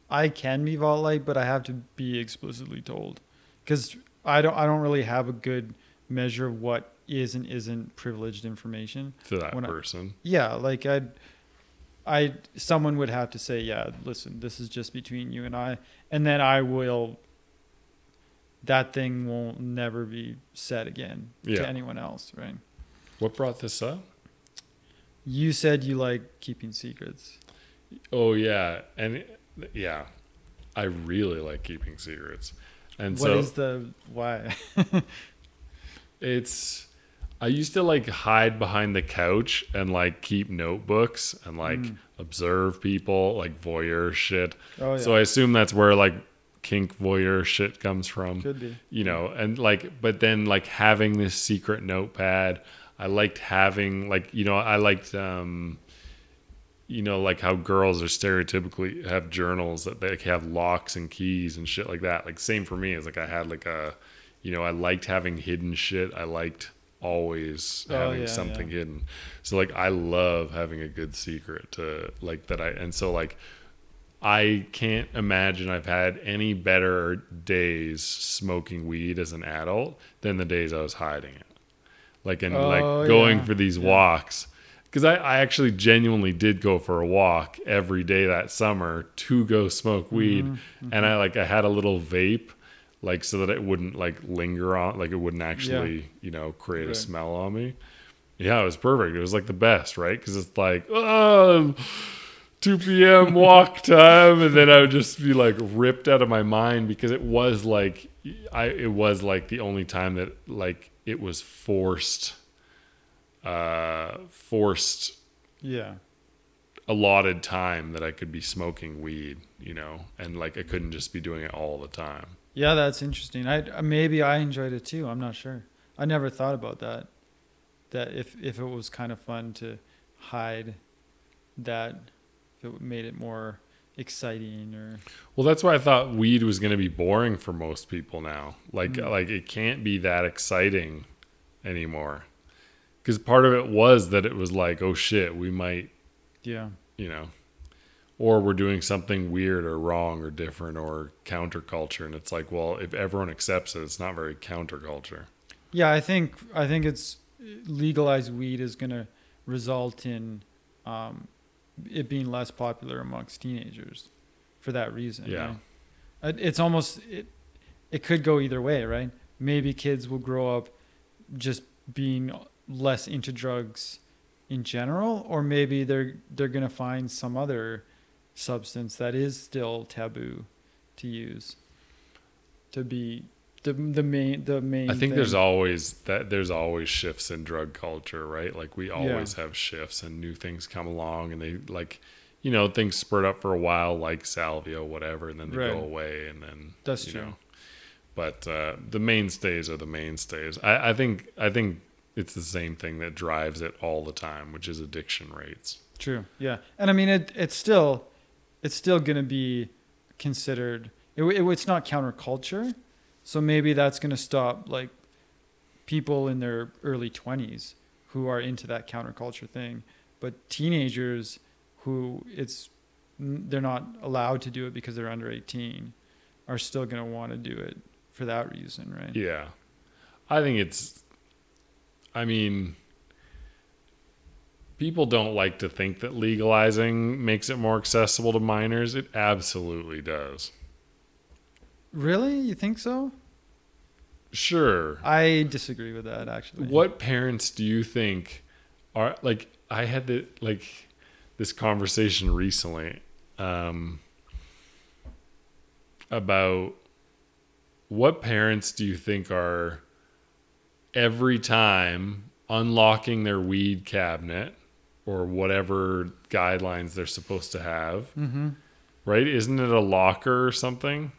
I can be vault like, but I have to be explicitly told because I don't. I don't really have a good measure of what is and isn't privileged information. for that When I- person, Yeah, like I, I someone would have to say, yeah, listen, this is just between you and I, and then I will. That thing will never be said again Yeah. to anyone else, right? what brought this up? You said you like keeping secrets. Oh yeah, and yeah, I really like keeping secrets, and What so is the why? It's I used to like hide behind the couch and like keep notebooks and like Mm. observe people, like voyeur shit. Oh yeah, So I assume that's where like kink voyeur shit comes from. could be. You know, and like but then like having this secret notepad, I liked having like you know, I liked um you know, like how girls are stereotypically have journals that they have locks and keys and shit like that. Like same for me. It's like I had like a, you know, I liked having hidden shit. I liked always Oh, having yeah, something yeah. hidden. So like I love having a good secret to like that I and so like I can't imagine I've had any better days smoking weed as an adult than the days I was hiding it. Like and Oh, like going yeah. for these walks. Because I, I actually genuinely did go for a walk every day that summer to go smoke weed. Mm-hmm, And I like I had a little vape like so that it wouldn't like linger on like it wouldn't actually, you know, create a smell on me. Yeah, it was perfect. It was like the best, right? Because it's like, oh, 2 p.m. walk time, and then I would just be like ripped out of my mind because it was like, I it was like the only time that like it was forced, uh, forced Yeah, allotted time that I could be smoking weed, you know, and like I couldn't just be doing it all the time. Yeah, that's interesting. I maybe I enjoyed it too. I'm not sure. I never thought about that. That if if it was kind of fun to hide that, if it made it more exciting or Well, that's why I thought weed was going to be boring for most people now. Like, Mm. like it can't be that exciting anymore. Because part of it was that it was like, oh shit, we might, yeah, you know, or we're doing something weird or wrong or different or counterculture, and it's like, well, if everyone accepts it, it's not very counterculture. yeah. I think I think it's legalized weed is going to result in um, it being less popular amongst teenagers for that reason. Yeah. right? It- It's almost it. It could go either way, right? Maybe kids will grow up just being less into drugs in general, or maybe they're they're gonna find some other substance that is still taboo to use to be the the main the main I think thing. there's always that there's always shifts in drug culture, right? Like we always have shifts and new things come along and they like you know, things spurt up for a while like salvia, whatever, and then they Right. go away and then That's you true. know. But uh, the mainstays are the mainstays. I, I think I think it's the same thing that drives it all the time, which is addiction rates. True. Yeah, and I mean it. It's still, it's still going to be considered. It, it, it's not counterculture, so maybe that's going to stop like people in their early twenties who are into that counterculture thing. But teenagers who it's they're not allowed to do it because they're under eighteen are still going to want to do it for that reason, right? Yeah. I think it's I mean people don't like to think that legalizing makes it more accessible to minors. It absolutely does. Really, you think so? Sure. I disagree with that actually. What parents do you think are like I had the like this conversation recently um about what parents do you think are every time unlocking their weed cabinet or whatever guidelines they're supposed to have Mm-hmm. right isn't it a locker or something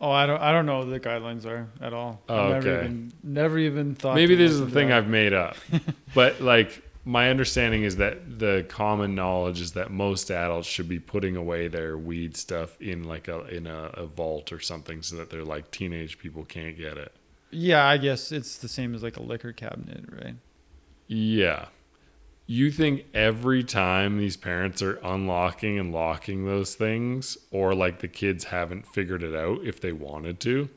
Oh, I don't. I don't know what the guidelines are at all. Oh, never okay. even, never even thought. maybe this is a thing. I've made up, but like my understanding is that the common knowledge is that most adults should be putting away their weed stuff in like a in a, a vault or something so that they're like teenage people can't get it. Yeah, I guess it's the same as like a liquor cabinet, right? Yeah. You think every time these parents are unlocking and locking those things, or like the kids haven't figured it out if they wanted to?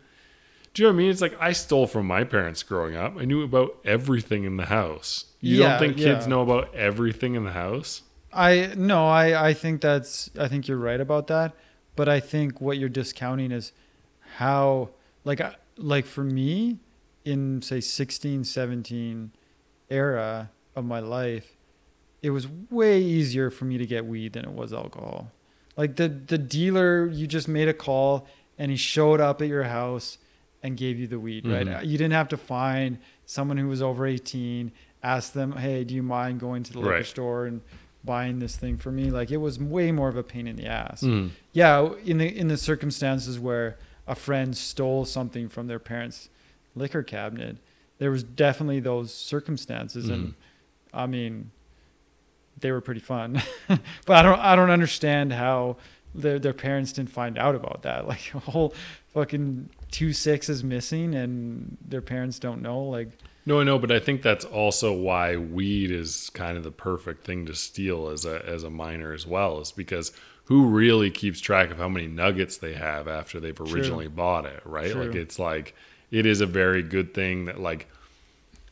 Do you know what I mean? It's like I stole from my parents growing up. I knew about everything in the house. You Yeah, don't think kids yeah. know about everything in the house? I no, I I think that's I think you're right about that, but I think what you're discounting is how like like for me in say 16, 17 era of my life, it was way easier for me to get weed than it was alcohol. Like the the dealer, you just made a call and he showed up at your house and gave you the weed, right? Mhm. You didn't have to find someone who was over 18, ask them, "Hey, do you mind going to the liquor Right. store and buying this thing for me?" Like it was way more of a pain in the ass. Mm. Yeah, in the in the circumstances where a friend stole something from their parents' liquor cabinet, there was definitely those circumstances, and I mean, they were pretty fun. but I don't I don't understand how their their parents didn't find out about that. Like a whole fucking two sixes missing, and their parents don't know. Like No, I know, but I think that's also why weed is kind of the perfect thing to steal as a as a minor as well, is because who really keeps track of how many nuggets they have after they've originally bought it, right? True. Like it's like it is a very good thing that like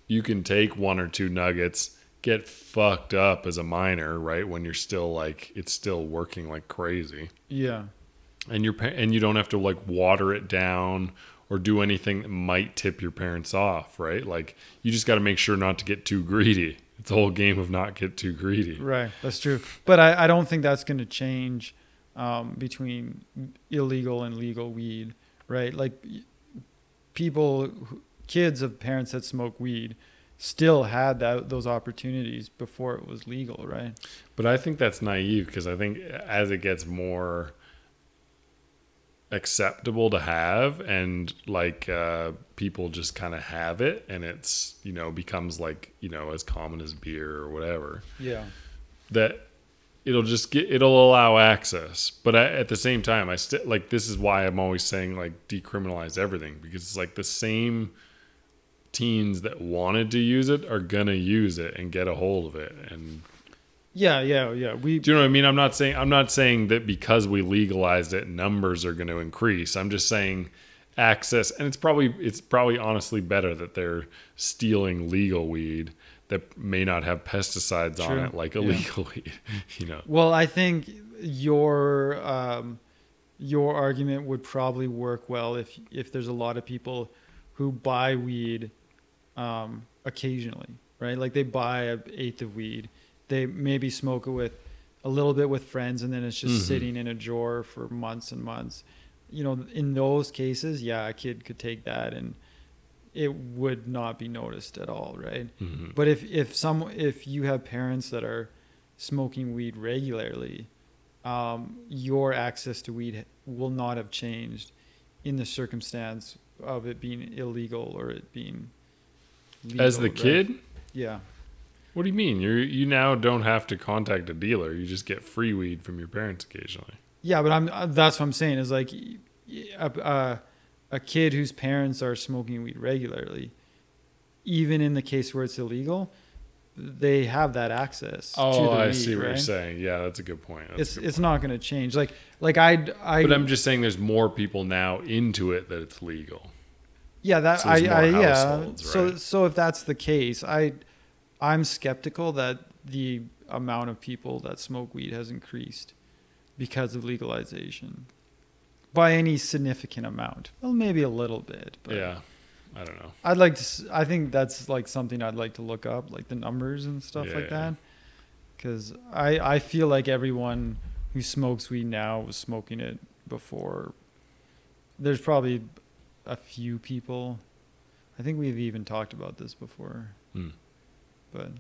you can take one or two nuggets, get fucked up as a minor, right? When you're still like it's still working like crazy yeah, and your pa- and you don't have to like water it down or do anything that might tip your parents off, right? Like you just got to make sure not to get too greedy. It's a whole game of not get too greedy. Right, that's true. But I, I don't think that's going to change um, between illegal and legal weed, right? Like people, kids of parents that smoke weed, still had that those opportunities before it was legal, right? But I think that's naive because I think as it gets more acceptable to have and like uh, people just kind of have it and it's you know becomes like you know as common as beer or whatever Yeah. that it'll just get it'll allow access but I, at the same time i still like this is why i'm always saying like decriminalize everything because it's like the same teens that wanted to use it are gonna use it and get a hold of it. And Yeah, yeah, yeah. We do you know what i mean? I'm not saying i'm not saying that because we legalized it numbers are going to increase. I'm just saying access and it's probably it's probably honestly better that they're stealing legal weed that may not have pesticides on it like Yeah. illegal weed you know? Well, I think your um, your argument would probably work well if if there's a lot of people who buy weed um, occasionally, right? Like they buy an eighth of weed, they maybe smoke it with a little bit with friends and then it's just Mhm. sitting in a drawer for months and months. You know, in those cases, yeah, a kid could take that and it would not be noticed at all, right? Mhm. But if if some if you have parents that are smoking weed regularly, um, your access to weed will not have changed in the circumstance of it being illegal or it being As the right? kid, Yeah. what do you mean? You you now don't have to contact a dealer. You just get free weed from your parents occasionally. Yeah, but I'm uh, that's what I'm saying is like a kid whose parents are smoking weed regularly, even in the case where it's illegal, they have that access. Oh, I weed, see what you're saying. Yeah, that's a good point. That's It's good it's not going to change. Like like I I But I'm just saying there's more people now into it that it's legal. Yeah that so I, I yeah. households, So so if that's the case, I I'm skeptical that the amount of people that smoke weed has increased because of legalization by any significant amount. Well, maybe a little bit, but yeah. I don't know. I'd like to. I think that's like something I'd like to look up, like the numbers and stuff Yeah, like yeah. that. Because I I feel like everyone who smokes weed now was smoking it before. There's probably a few people. I think we've even talked about this before, Hmm. but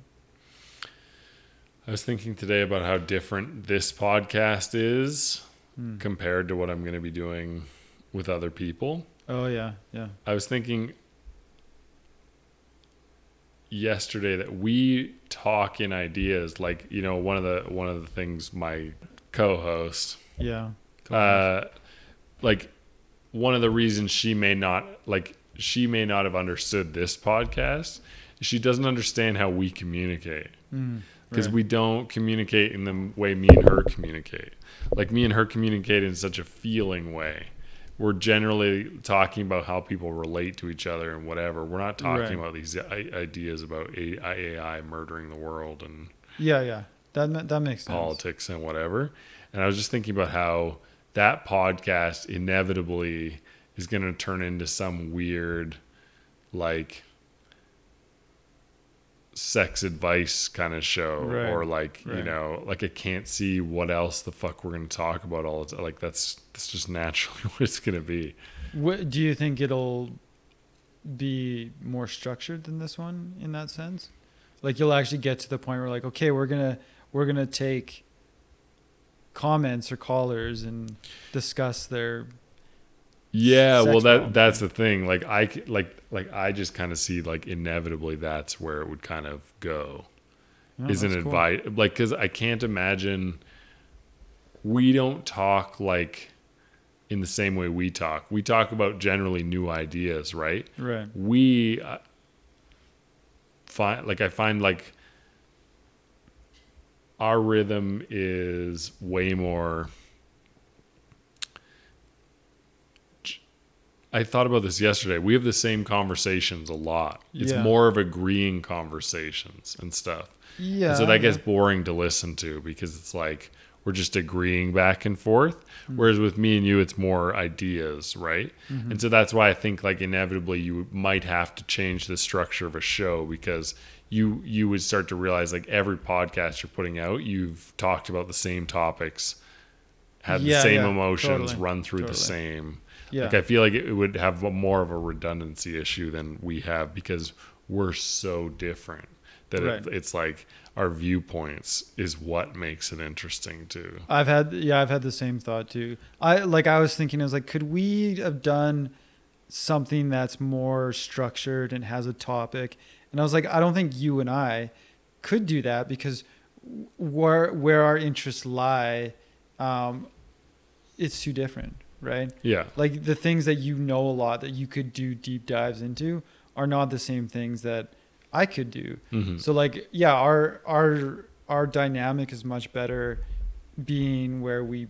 I was thinking today about how different this podcast is hmm. compared to what I'm going to be doing with other people. oh yeah, yeah, I was thinking yesterday that we talk in ideas like you know one of the one of the things my co-host yeah. uh like one of the reasons she may not like she may not have understood this podcast she doesn't understand how we communicate Mm, because right. we don't communicate in the way me and her communicate. Like me and her communicate in such a feeling way. We're generally talking about how people relate to each other and whatever. We're not talking Right. about these ideas about AI murdering the world and yeah, yeah. That that makes sense. politics and whatever. And I was just thinking about how that podcast inevitably is going to turn into some weird, like, sex advice kind of show Right, or like you know like i can't see what else the fuck we're going to talk about all the time like that's that's just naturally what it's going to be What, do you think it'll be more structured than this one in that sense? Like you'll actually get to the point where like, okay, we're gonna we're gonna take comments or callers and discuss their Yeah, well that bomb. that's the thing. Like i like like I just kind of see like inevitably that's where it would kind of go. Oh, is an that's cool. advice like cuz I can't imagine we don't talk like in the same way we talk. We talk about generally new ideas, right? Right. we uh, find like I find like our rhythm is way more. I thought about this yesterday. We have the same conversations a lot. It's Yeah. more of agreeing conversations and stuff. Yeah. And so that gets boring to listen to because it's like we're just agreeing back and forth. Hmm. Whereas with me and you, it's more ideas, right? Mm-hmm. And so that's why I think like inevitably you might have to change the structure of a show because you you would start to realize like every podcast you're putting out, you've talked about the same topics, had the same yeah, emotions, totally, run through the same. yeah. Like I feel like it would have more of a redundancy issue than we have because we're so different that it, it's like our viewpoints is what makes it interesting too. I've had yeah, I've had the same thought too. I like I was thinking I was like, could we have done something that's more structured and has a topic? And I was like, I don't think you and I could do that because where where our interests lie, um, it's too different, right? Yeah. Like the things that you know a lot that you could do deep dives into are not the same things that I could do. Mhm. So like yeah, our our our dynamic is much better being where we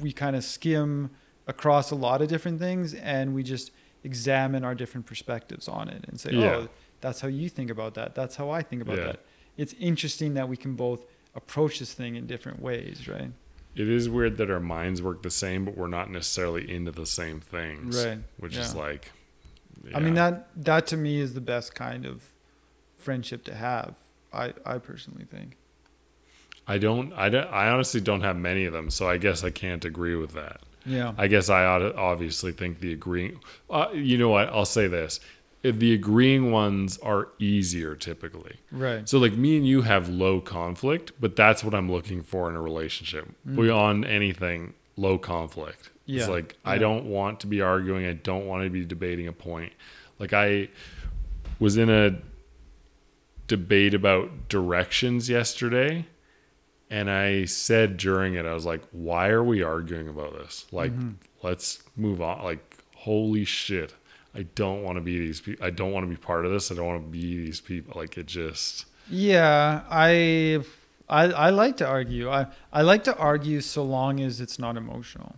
we kind of skim across a lot of different things and we just examine our different perspectives on it and say, Yeah. "Oh, that's how you think about that. That's how I think about Yeah. that." It's interesting that we can both approach this thing in different ways, right? It is weird that our minds work the same, but we're not necessarily into the same things. Right. Which is Yeah. like I mean that that to me is the best kind of friendship to have. I I personally think. I don't, I don't, I honestly don't have many of them, so I guess I can't agree with that. Yeah. I guess I ought to obviously think the agreeing. Uh, you know what? I'll say this: the agreeing ones are easier typically. right. So like me and you have low conflict, but that's what I'm looking for in a relationship. Mm. Beyond anything, low conflict. Yeah. It's like I don't want to be arguing. I don't want to be debating a point. Like I was in a debate about directions yesterday and I said during it I was like, "Why are we arguing about this? Like mm-hmm. let's move on. Like holy shit. I don't want to be these people. I don't want to be part of this. I don't want to be these people. Like it just Yeah, I, I I like to argue. I I like to argue so long as it's not emotional,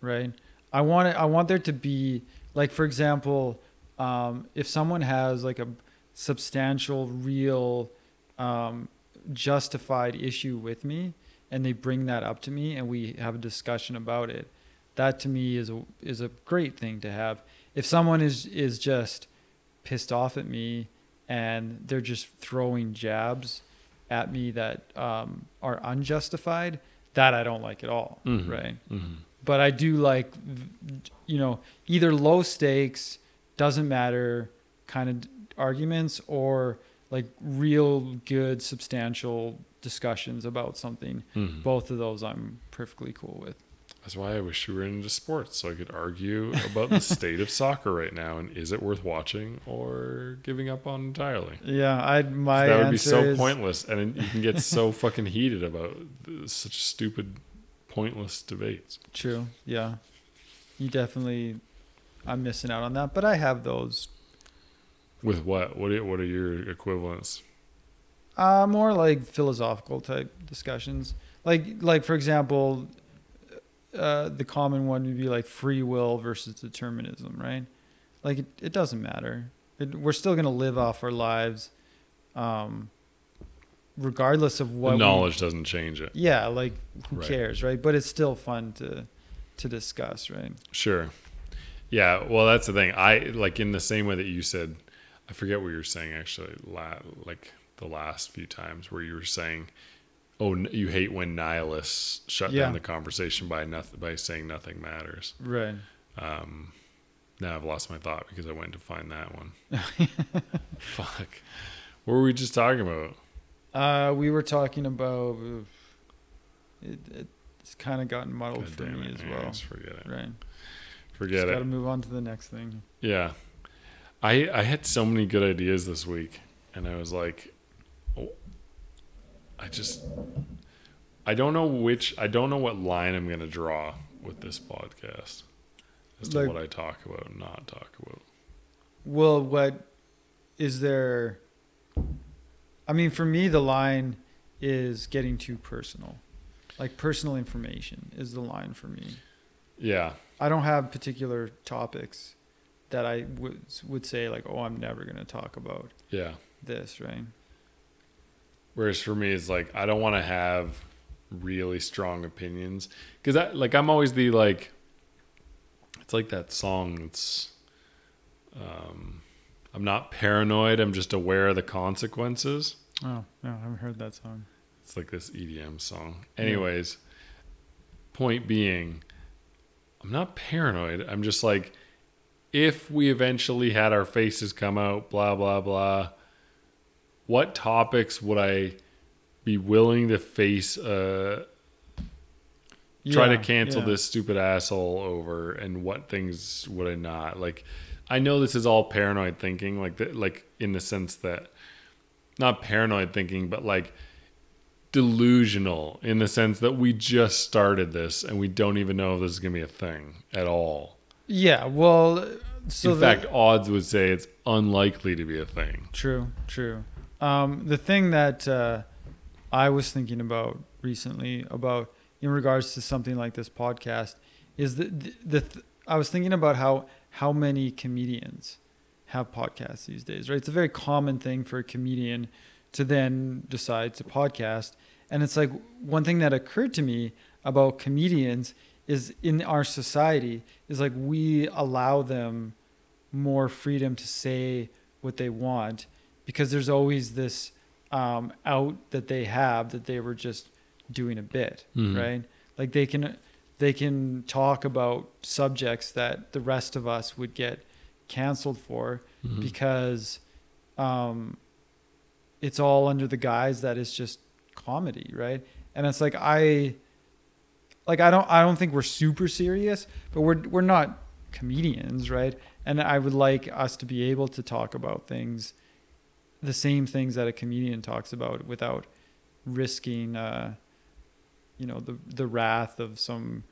right? I want it. I want there to be like, for example, um, if someone has like a substantial, real, um, justified issue with me, and they bring that up to me, and we have a discussion about it, that to me is a is a great thing to have. If someone is is just pissed off at me and they're just throwing jabs at me that um, are unjustified, that I don't like at all, Mhm. right? mhm. But I do like, you know, either low stakes, doesn't matter kind of arguments or like real good, substantial discussions about something. Mhm. Both of those I'm perfectly cool with. That's why I wish we were into sports so I could argue about the state of soccer right now and is it worth watching or giving up on entirely. Yeah, I'd my that would be so is- pointless, and you can get so fucking heated about such stupid, pointless debates. True. Yeah. You definitely I'm missing out on that, but I have those With what? What are, what are your equivalents? uh more like philosophical type discussions. Like like for example, uh the common one would be like free will versus determinism, right? Like it, it doesn't matter. It, we're still going to live off our lives um regardless of what the we- knowledge doesn't change it. yeah, like who Right. cares, right? But it's still fun to to discuss, right? Sure. Yeah. Well, that's the thing. I like in the same way that you said. I forget what you were saying actually. La- like the last few times where you were saying, "Oh, you hate when nihilists shut Yeah. down the conversation by nothing by saying nothing matters." Right. Um, now I've lost my thought because I went to find that one. Fuck. What were we just talking about? Uh, we were talking about it, it's kind of gotten muddled God for me it. as well. just forget it. Right. Forget Just it. got to move on to the next thing. Yeah. I I had so many good ideas this week and I was like I just I don't know which I don't know what line I'm going to draw with this podcast as to Like- what I talk about and not talk about. Well, what is there? I mean, for me, the line is getting too personal. Like personal information is the line for me. Yeah. I don't have particular topics that I would would say like, oh, I'm never going to talk about Yeah. this, right? Whereas for me, it's like I don't want to have really strong opinions because I like I'm always the like. It's like that song. It's, um, I'm not paranoid. I'm just aware of the consequences. Oh, no, I haven't heard that song. It's like this EDM song. Anyways, point being, I'm not paranoid. I'm just like, if we eventually had our faces come out, blah, blah, blah, what topics would I be willing to face, uh, try to cancel yeah. this stupid asshole over, and what things would I not? Like, I know this is all paranoid thinking, like, the, like in the sense that, not paranoid thinking, but like, delusional in the sense that we just started this and we don't even know if this is going to be a thing at all. Yeah, well, so in the- fact, odds would say it's unlikely to be a thing. True, true. Um, the thing that uh, I was thinking about recently, about in regards to something like this podcast, is that the, the th- I was thinking about how how many comedians have podcasts these days, right? It's a very common thing for a comedian to then decide to podcast, and it's like one thing that occurred to me about comedians is in our society is like we allow them more freedom to say what they want because there's always this um, out that they have that they were just doing a bit, Mhm. right? Like they can they can talk about subjects that the rest of us would get canceled for Mhm. because um, it's all under the guise that it's just comedy, right? And it's like I like I don't I don't think we're super serious, but we're we're not comedians, right? And I would like us to be able to talk about things the same things that a comedian talks about without risking uh you know the the wrath of some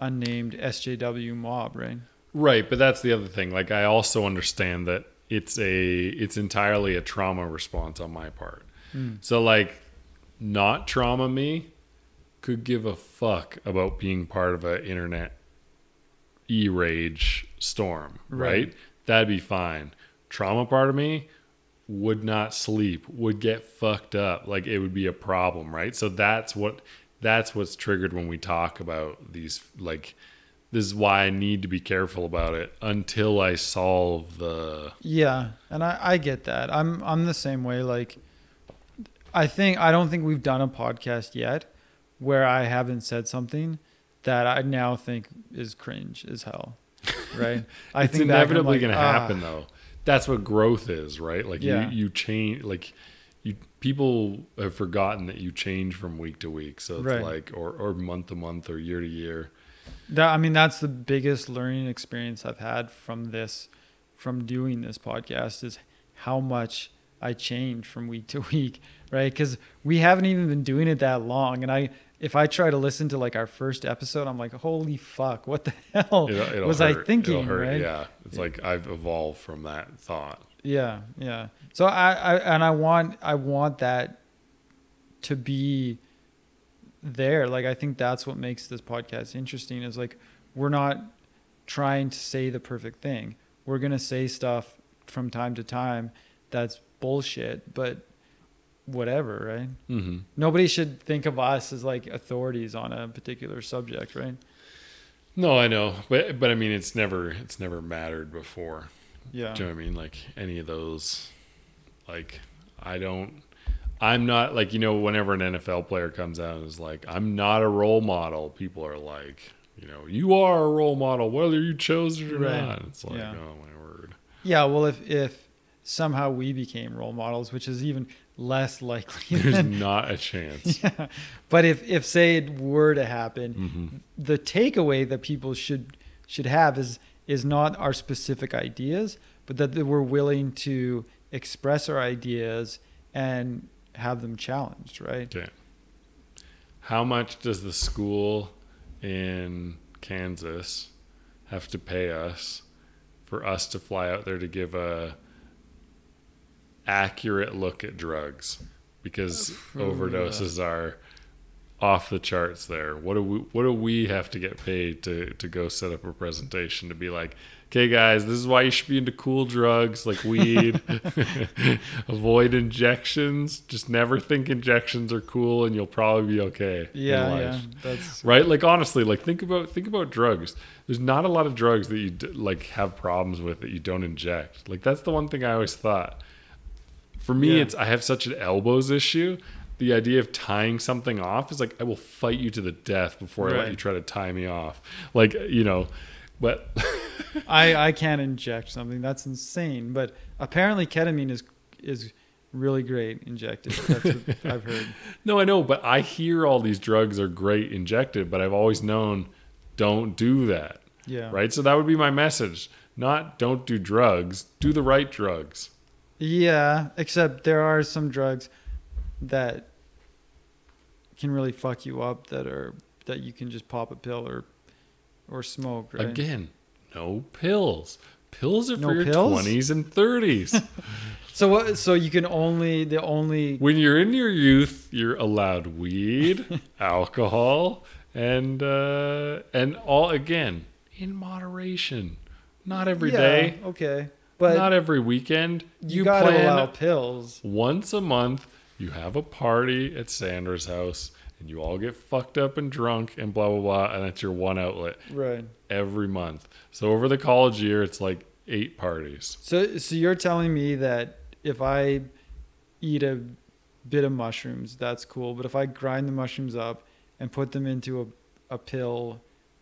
unnamed SJW mob, right? Right, but that's the other thing. Like I also understand that it's a it's entirely a trauma response on my part. Mm. So like not trauma me could give a fuck about being part of an internet e-rage storm, right? Right. That'd be fine. Trauma part of me would not sleep, would get fucked up. Like it would be a problem, right? So that's what that's what's triggered when we talk about these like this is why I need to be careful about it until I solve the Yeah, and I, I get that. I'm I'm the same way. Like, I think I don't think we've done a podcast yet where I haven't said something that I now think is cringe as hell. Right? I it's think inevitably like, going to ah, happen though. That's what growth is, right? Like Yeah. you you change like you people have forgotten that you change from week to week. So it's Right. like or or month to month or year to year. That I mean, that's the biggest learning experience I've had from this, from doing this podcast is how much I change from week to week, right? Because we haven't even been doing it that long, and I, if I try to listen to like our first episode, I'm like, holy fuck, what the hell It'll- it'll was I thinking, hurt, right? Yeah. It's like I've evolved from that thought. Yeah, yeah. So I, I and I want I want that to be there. Like I think that's what makes this podcast interesting is like we're not trying to say the perfect thing. We're going to say stuff from time to time that's bullshit, but whatever, right? Mm-hmm. Nobody should think of us as like authorities on a particular subject, right? No, I know, but but I mean, it's never it's never mattered before. Yeah. Do you know what I mean? Like any of those, like I don't. I'm not like you know. Whenever an NFL player comes out and is like, "I'm not a role model," people are like, you know, "You are a role model, whether you chose it or Right. not." It's like, Yeah. oh my word. Yeah, well if if somehow we became role models, which is even less likely There's than not a chance. Yeah. But if if say it were to happen, hmm the takeaway that people should should have is is not our specific ideas, but that we're willing to express our ideas and have them challenged, right? Okay. How much does the school in Kansas have to pay us for us to fly out there to give a accurate look at drugs? Because overdoses are off the charts there. What do we what do we have to get paid to to go set up a presentation to be like, okay guys, this is why you should be into cool drugs like weed. Avoid injections. Just never think injections are cool and you'll probably be okay. in Yeah, life. yeah. That's Right? Like honestly, like think about think about drugs. There's not a lot of drugs that you d- like have problems with that you don't inject. Like that's the one thing I always thought. For me, Yeah. it's I have such an elbows issue. The idea of tying something off is like I will fight you to the death before I let you try to tie me off. Like you know, but I I can't inject something. That's insane. But apparently ketamine is is really great injected. That's what I've heard. no, I know. But I hear all these drugs are great injected, but I've always known don't do that. Yeah. Right. So that would be my message. Not don't do drugs. Do the right drugs. Yeah, except there are some drugs that can really fuck you up that are that you can just pop a pill or or smoke, right? Again, no pills. Pills are No for your twenties and thirties. So what so you can only the only when you're in your youth, you're allowed weed, alcohol, and uh, and all again in moderation. Not every Yeah, day, Okay. But not every weekend. you, You, gotta plan allow pills. once a month. You have a party at Sandra's house, and you all get fucked up and drunk and blah blah blah, and that's your one outlet Right. every month. So over the college year, it's like eight parties. So so you're telling me that if I eat a bit of mushrooms, that's cool. But if I grind the mushrooms up and put them into a, a pill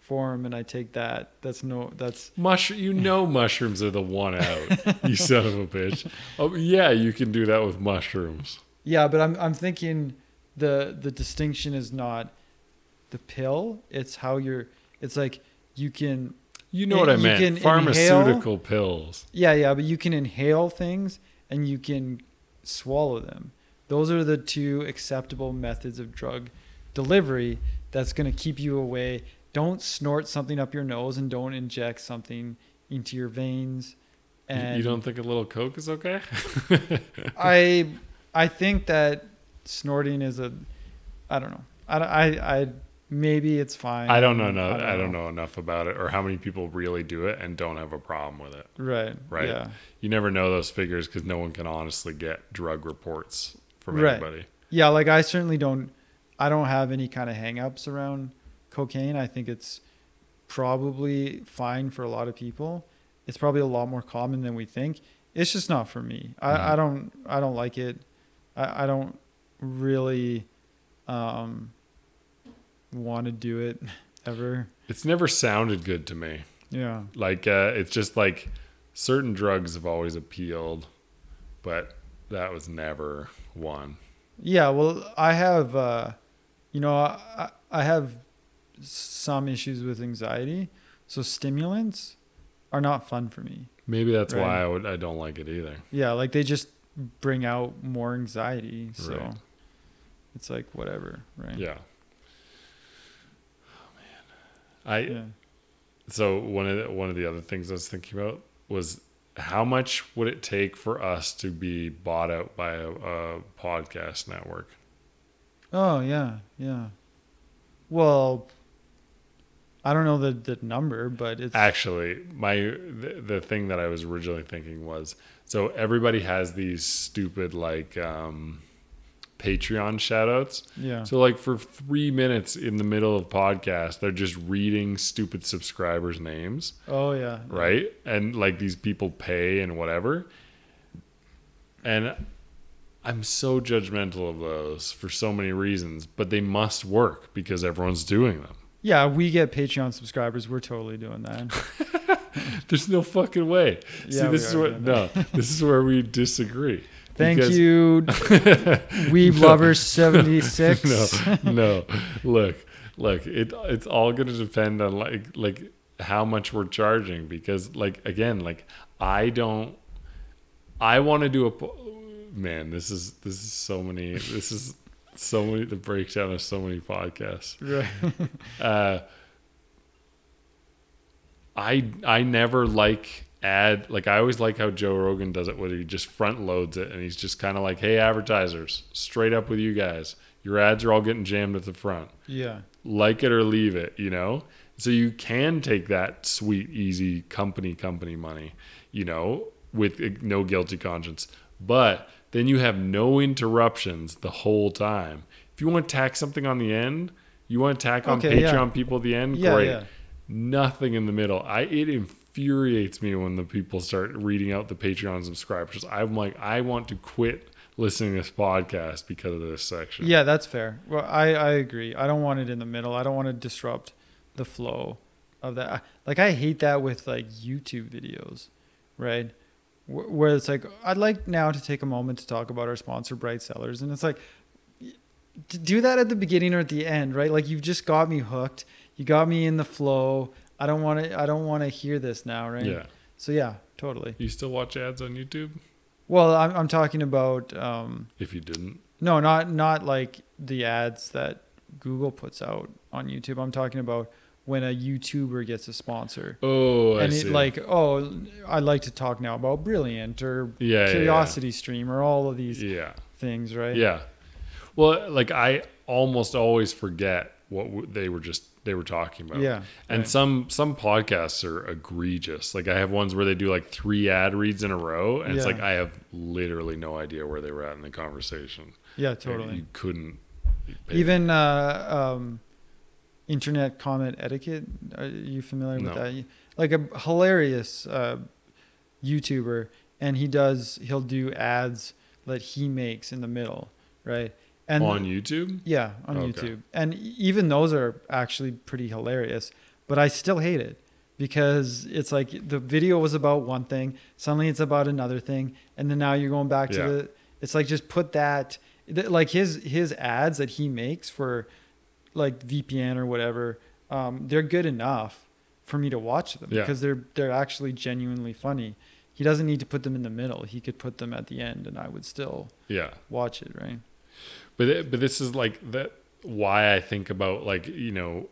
form and I take that, that's no, that's Mushroom, you know, mushrooms are the one out. you son of a bitch. Oh yeah, you can do that with mushrooms. yeah. But I'm I'm thinking the the distinction is not the pill. It's how you're. It's like you can You know what eh, I you meant? Pharmaceutical pills. Yeah, yeah, but you can inhale things and you can swallow them. Those are the two acceptable methods of drug delivery that's going to keep you away. Don't snort something up your nose and don't inject something into your veins. You- And you don't think a little coke is okay? I I think that snorting is a I don't know. I I, I maybe it's fine. I don't know. No, I don't know enough about it, or how many people really do it and don't have a problem with it. Right. Right. Yeah. You never know those figures because no one can honestly get drug reports from Right. anybody. Yeah, like I certainly don't I don't have any kind of hangups around cocaine. I think it's probably fine for a lot of people. It's probably a lot more common than we think. It's just not for me. I, Mhm. I don't I don't like it. I, I don't really um want to do it ever. It's never sounded good to me. Yeah. Like uh, it's just like certain drugs have always appealed, but that was never one. Yeah, well, I have, uh, you know, I, I have some issues with anxiety, so stimulants are not fun for me. Maybe that's why I would I don't like it either. Yeah, like they just bring out more anxiety, so Right. it's like whatever, right? Yeah. Oh man. I Yeah. so one of the, one of the other things I was thinking about was how much would it take for us to be bought out by a, a podcast network? Oh yeah, yeah. Well, I don't know the the number, but it's Actually, my the, the thing that I was originally thinking was so everybody has these stupid like um, Patreon shoutouts. yeah. So like for three minutes in the middle of podcast, they're just reading stupid subscribers' names. oh yeah. right? And like these people pay and whatever. And I'm so judgmental of those for so many reasons, but they must work because everyone's doing them. Yeah, we get Patreon subscribers. We're totally doing that. There's no fucking way. See, Yeah, we this is what no, this is where we disagree. Thank Because- you, Weeb Lover seventy six. no, no. Look, look. It it's all going to depend on like like how much we're charging because like again like I don't. I want to do a. Man, this is this is so many. This is so many. The breakdown of so many podcasts. Right. Uh, I I never like ad like I always like how Joe Rogan does it where he just front loads it and he's just kind of like hey advertisers straight up with you guys your ads are all getting jammed at the front Yeah. like it or leave it you know so you can take that sweet easy company company money you know with uh, no guilty conscience but then you have no interruptions the whole time if you want to tack something on the end you want to tack on Okay, yeah. patreon people at the end Yeah, great yeah. nothing in the middle. I it infuriates me when the people start reading out the Patreon subscribers. I'm like, I want to quit listening to this podcast because of this section. Yeah, that's fair. Well, I, I agree. I don't want it in the middle. I don't want to disrupt the flow of that. Like I hate that with like YouTube videos, right? Wh- Where it's like I'd like now to take a moment to talk about our sponsor Bright Sellers and it's like y- d- do that at the beginning or at the end, right? Like you've just got me hooked. You got me in the flow. I don't want to I don't want to hear this now, right? Yeah. So yeah, totally. You still watch ads on YouTube? Well, I'm I'm talking about um If you didn't, no, not not like the ads that Google puts out on YouTube. I'm talking about when a YouTuber gets a sponsor. oh, I and it see. like, oh, I'd like to talk now about Brilliant or yeah, yeah, Curiosity Stream or all of these yeah, yeah, things, right? yeah. Well, like I almost always forget what w- they were just they were talking about. Yeah. And right. some some podcasts are egregious. Like I have ones where they do like three ad reads in a row, and it's like I have literally no idea where they were at in the conversation. yeah, And totally. You couldn't Even uh, um, internet comment etiquette. Are you familiar No. with that? Like a hilarious uh, YouTuber, and he does he'll do ads that he makes in the middle, right? And on YouTube. yeah, on Okay. YouTube. And even those are actually pretty hilarious, but I still hate it because it's like the video was about one thing, suddenly it's about another thing, and then now you're going back to Yeah. the it's like just put that like his his ads that he makes for like VPN or whatever, um, they're good enough for me to watch them Yeah. because they're they're actually genuinely funny. He doesn't need to put them in the middle. He could put them at the end and I would still Yeah. watch it, right? But it, but this is like that why I think about like you know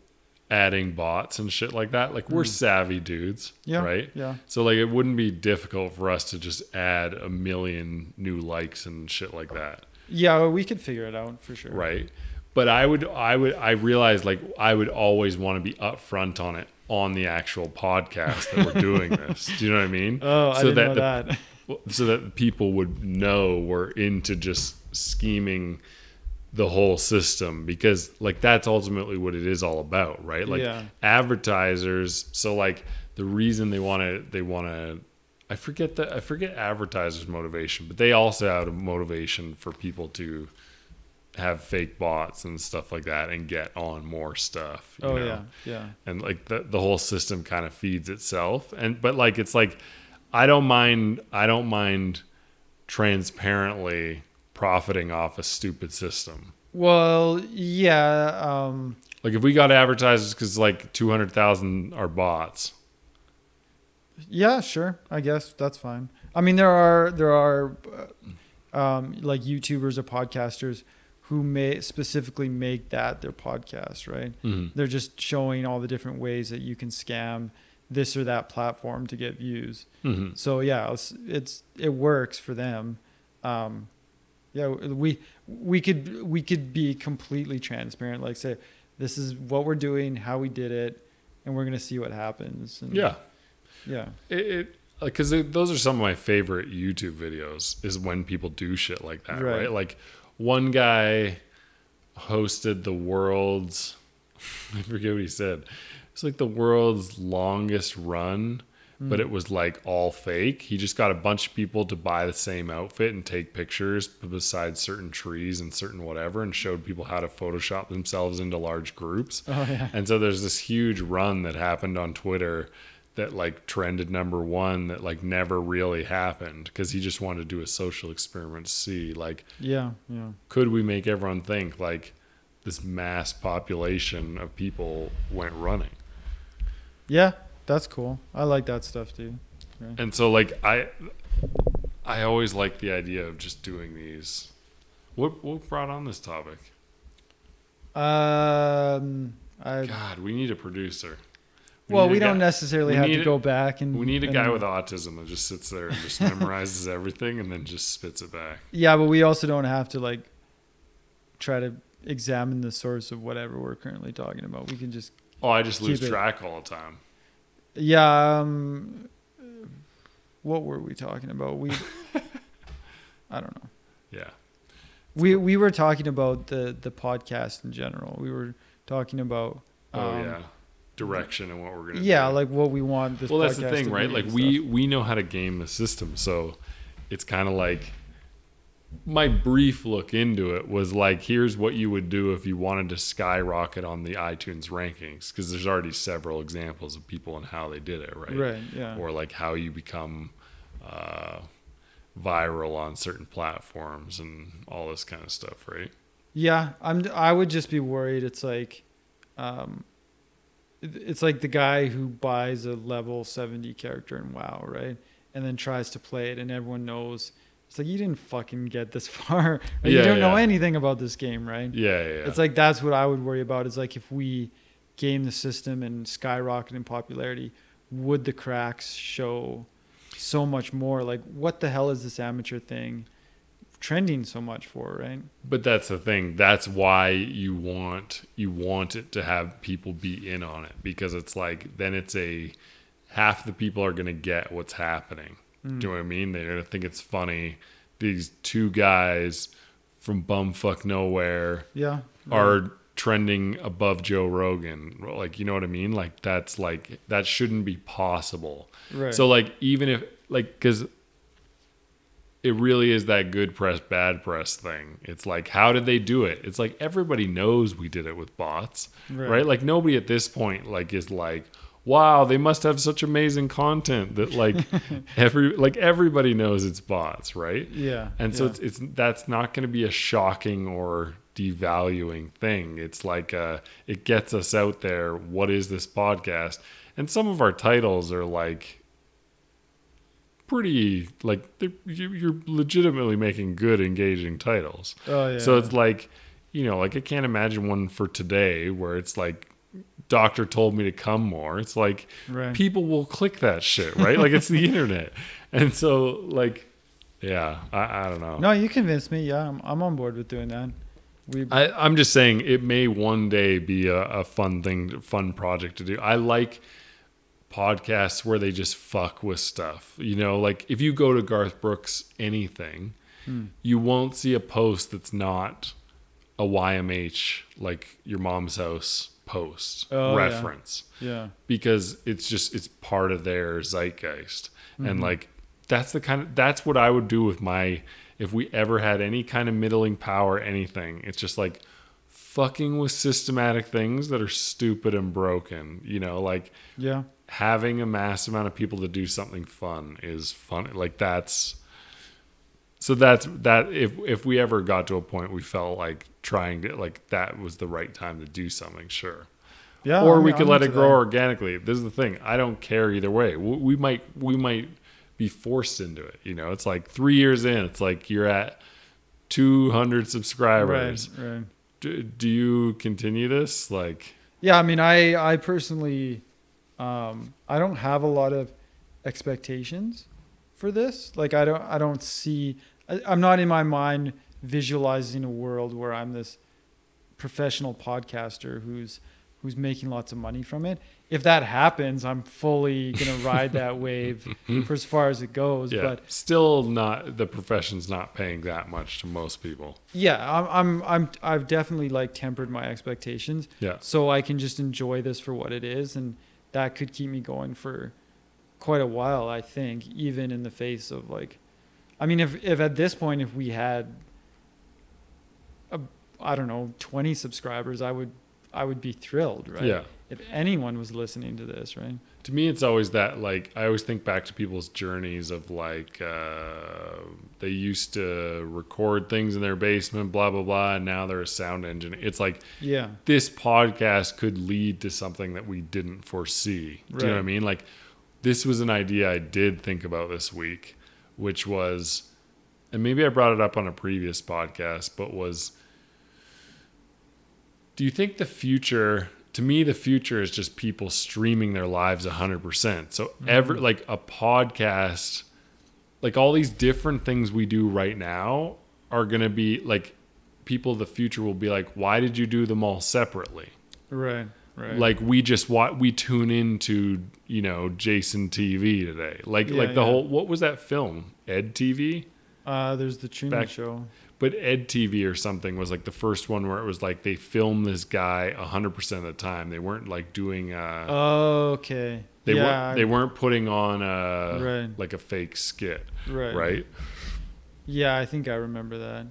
adding bots and shit like that. Like we're savvy dudes, Mm. Yeah. right? Yeah. So like it wouldn't be difficult for us to just add a million new likes and shit like that, Yeah, well, we could figure it out for sure. right? But I would I would I realized like I would always want to be upfront on it on the actual podcast that we're doing this. Do you know what I mean? Oh, I didn't know the- that. So that people would know we're into just scheming the whole system because like that's ultimately what it is all about right like Yeah. advertisers so like the reason they want to they want to i forget that i forget advertisers motivation but they also have a motivation for people to have fake bots and stuff like that and get on more stuff you Oh know? yeah, yeah. and like the the whole system kind of feeds itself and but like it's like i don't mind i don't mind transparently profiting off a stupid system Well, yeah. Um, like if we got advertisers because like 200000 are bots yeah, sure. I guess that's fine. I mean, there are there are uh, um, like YouTubers or podcasters who may specifically make that their podcast, right? Mhm. They're just showing all the different ways that you can scam this or that platform to get views. Mhm. So yeah, it's, it's it works for them. Um, yeah, we we could we could be completely transparent. Like say, this is what we're doing, how we did it, and we're gonna see what happens. And yeah yeah, it, it because those are some of my favorite YouTube videos is when people do shit like that, Right. right? Like one guy hosted the world's I forget what he said. It's like the world's longest run, but it was like all fake. He just got a bunch of people to buy the same outfit and take pictures beside certain trees and certain whatever and showed people how to photoshop themselves into large groups. Oh yeah. And so there's this huge run that happened on Twitter that like trended number one that like never really happened because he just wanted to do a social experiment to see like yeah, yeah. could we make everyone think like this mass population of people went running Yeah, that's cool. I like that stuff too. and so like i i always like the idea of just doing these what what brought on this topic Um, I god we need a producer well, we don't guy- necessarily we have to a- go back and we need a and- guy with autism that just sits there and just memorizes everything and then just spits it back Yeah, but we also don't have to like try to examine the source of whatever we're currently talking about. We can just oh i just lose it- track all the time yeah. Um, what were we talking about? We I don't know. yeah We we were talking about the the podcast in general. We were talking about Oh um, yeah, direction and what we're gonna. yeah, do. like what we want this. well, that's the thing, right? Like we stuff. we know how to game the system, so it's kind of like my brief look into it was like, here's what you would do if you wanted to skyrocket on the iTunes rankings, because there's already several examples of people and how they did it, right? right. Yeah. Or like how you become uh, viral on certain platforms and all this kind of stuff, right? Yeah, I'm. I would just be worried. It's like, um, it's like the guy who buys a level seventy character in WoW, right, and then tries to play it, and everyone knows. It's like you didn't fucking get this far. or you don't know anything about this game, right? Yeah, yeah. yeah. It's like that's what I would worry about. Is like if we game the system and skyrocket in popularity, would the cracks show so much more? Like, what the hell is this amateur thing trending so much for, right? But that's the thing. That's why you want you want it to have people be in on it because it's like then it's a half the people are gonna get what's happening. Do you mm. know what I mean? They're gonna think it's funny. These two guys from bumfuck nowhere Yeah. are trending above Joe Rogan. Like you know what I mean? Like that's like that shouldn't be possible. Right. So like even if like because it really is that good press bad press thing. It's like how did they do it? It's like everybody knows we did it with bots, Right. right? Like nobody at this point like is like wow, they must have such amazing content that like every like everybody knows it's bots, right? Yeah. And so yeah. it's, it's that's not going to be a shocking or devaluing thing. It's like uh, it gets us out there. What is this podcast? And some of our titles are like pretty like you- you're legitimately making good, engaging titles. Oh yeah. So it's like, you know, like I can't imagine one for today where it's like, doctor told me to come more. It's like Right. people will click that shit, right? like it's the internet. And so like, yeah, I, I don't know. no, you convinced me. Yeah, I'm, I'm on board with doing that. We I, I'm just saying it may one day be a, a fun thing, fun project to do. I like podcasts where they just fuck with stuff. You know, like if you go to Garth Brooks anything, Hmm. you won't see a post that's not a YMH like your mom's house post Oh, yeah. reference yeah. because it's just it's part of their zeitgeist Mm-hmm. and like that's the kind of that's what i would do with my if we ever had any kind of middling power anything it's just like fucking with systematic things that are stupid and broken you know like Yeah. Having a mass amount of people to do something fun is fun like that's so that's that if if we ever got to a point we felt like trying to like that was the right time to do something sure Yeah. or I'm- we could I'm let it grow that. organically. This is the thing. I don't care either way. We, we might we might be forced into it. You know, it's like three years in. It's like you're at 200 subscribers. Right. Right. Do, do you continue this? Like, Yeah, I mean, I I personally, um, I don't have a lot of expectations for this. Like, I don't I don't see. I, I'm not in my mind visualizing a world where I'm this professional podcaster who's who's making lots of money from it. If that happens, I'm fully gonna ride that wave for as far as it goes. yeah, But still not the profession's not paying that much to most people. yeah, I'm I'm I'm I've definitely like tempered my expectations. Yeah, so I can just enjoy this for what it is, and that could keep me going for quite a while. I think, even in the face of like, I mean, if if at this point if we had, a, I don't know, twenty subscribers, I would I would be thrilled, right? yeah. If anyone was listening to this, right? To me it's always that like i always think back to people's journeys of like uh, they used to record things in their basement blah blah blah and now they're a sound engine it's like Yeah. this podcast could lead to something that we didn't foresee. Do you know what i mean? Like this was an idea i did think about this week which was and maybe i brought it up on a previous podcast but was do you think the future to me the future is just people streaming their lives 100% so every like a podcast like all these different things we do right now are going to be like people of the future will be like why did you do them all separately Right. Right. like we just what we tune into you know jason tv today like Yeah, like the yeah. whole what was that film ed tv uh, there's the Truman Back- Show. But ed tv or something was like the first one where it was like they filmed this guy 100% of the time they weren't like doing uh Oh, okay. they yeah. weren't they weren't putting on a Right. like a fake skit right. right Yeah, I think I remember that.